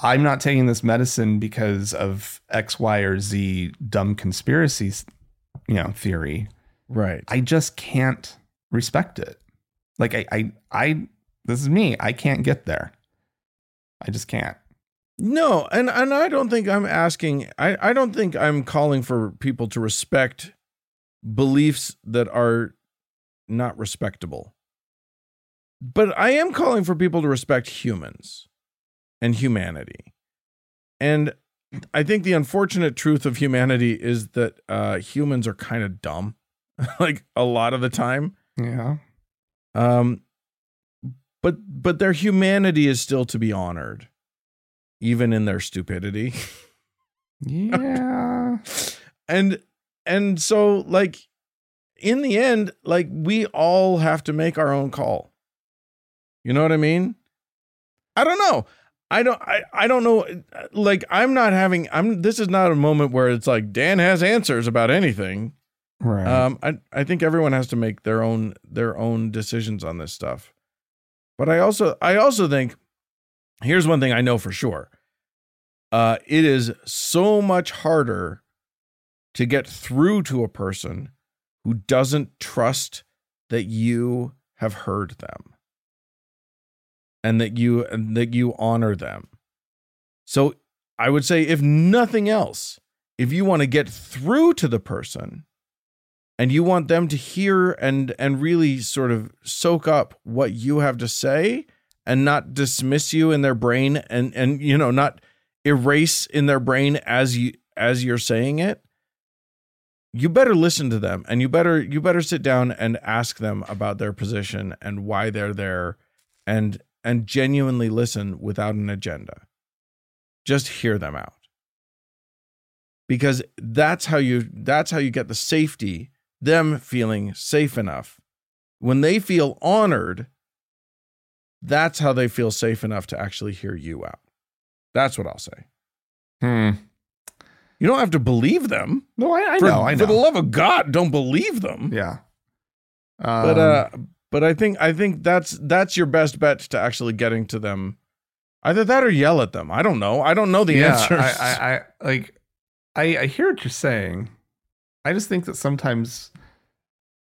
i'm not taking this medicine because of x y or z dumb conspiracies you know theory Right. i just can't respect it like i i i this is me i can't get there i just can't No, and and I don't think I'm asking. I I don't think I'm calling for people to respect beliefs that are not respectable. But I am calling for people to respect humans and humanity. And I think the unfortunate truth of humanity is that uh, humans are kind of dumb, like a lot of the time. yeah Um, but but their humanity is still to be honored, even in their stupidity. yeah and and so like in the end, like we all have to make our own call. You know what I mean? I don't know. I don't I, I don't know like I'm not having I'm this is not a moment where it's like Dan has answers about anything. right Um, I I think everyone has to make their own their own decisions on this stuff. But I also I also think here's one thing I know for sure. Uh, it is so much harder to get through to a person who doesn't trust that you have heard them and that you and that you honor them. So I would say if nothing else, if you want to get through to the person, and you want them to hear and and really sort of soak up what you have to say and not dismiss you in their brain and and you know not erase in their brain as you as you're saying it you better listen to them and you better you better sit down and ask them about their position and why they're there and and genuinely listen without an agenda. Just hear them out. Because that's how you that's how you get the safety them feeling safe enough. When they feel honored that's how they feel safe enough to actually hear you out. That's what i'll say. Hmm. you don't have to believe them. No i, I for, know i know for the love of god don't believe them. Yeah. But Um, uh but i think i think that's that's your best bet to actually getting to them. Either that or yell at them. I don't know. I don't know the yeah, answers. I, I, I like I, I hear what you're saying. I just think that sometimes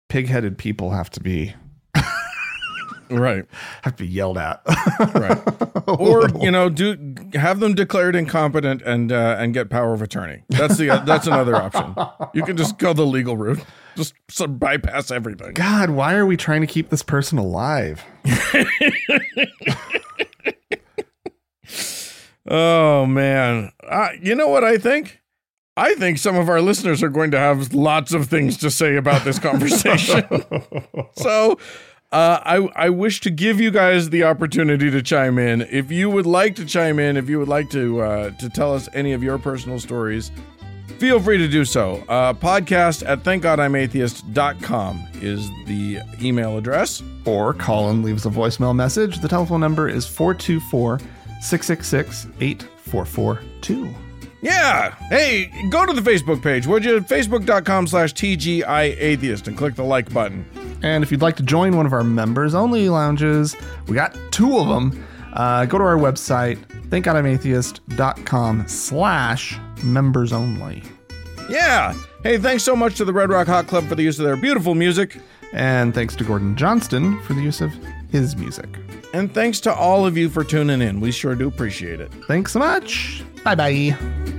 pig-headed people have to be right. Have to be yelled at. Right. or you know do have them declared incompetent and uh, and get power of attorney. That's the that's another option. You can just go the legal route just so bypass everything God, why are we trying to keep this person alive? oh man uh, you know what i think i think some of our listeners are going to have lots of things to say about this conversation so uh, I, I wish to give you guys the opportunity to chime in. If you would like to chime in, if you would like to uh, to tell us any of your personal stories, feel free to do so. Uh, podcast at thankgodimatheist.com is the email address. or Colin leaves a voicemail message. The telephone number is 424 666 8442. Yeah. Hey, go to the Facebook page, would you? Facebook.com slash TGI Atheist and click the like button. And if you'd like to join one of our members only lounges, we got two of them. uh, go to our website, thankgodimatheist.com slash members only. Yeah. Hey, thanks so much to the Red Rock Hot Club for the use of their beautiful music. And thanks to Gordon Johnston for the use of his music. And thanks to all of you for tuning in. We sure do appreciate it. Thanks so much. Bye bye.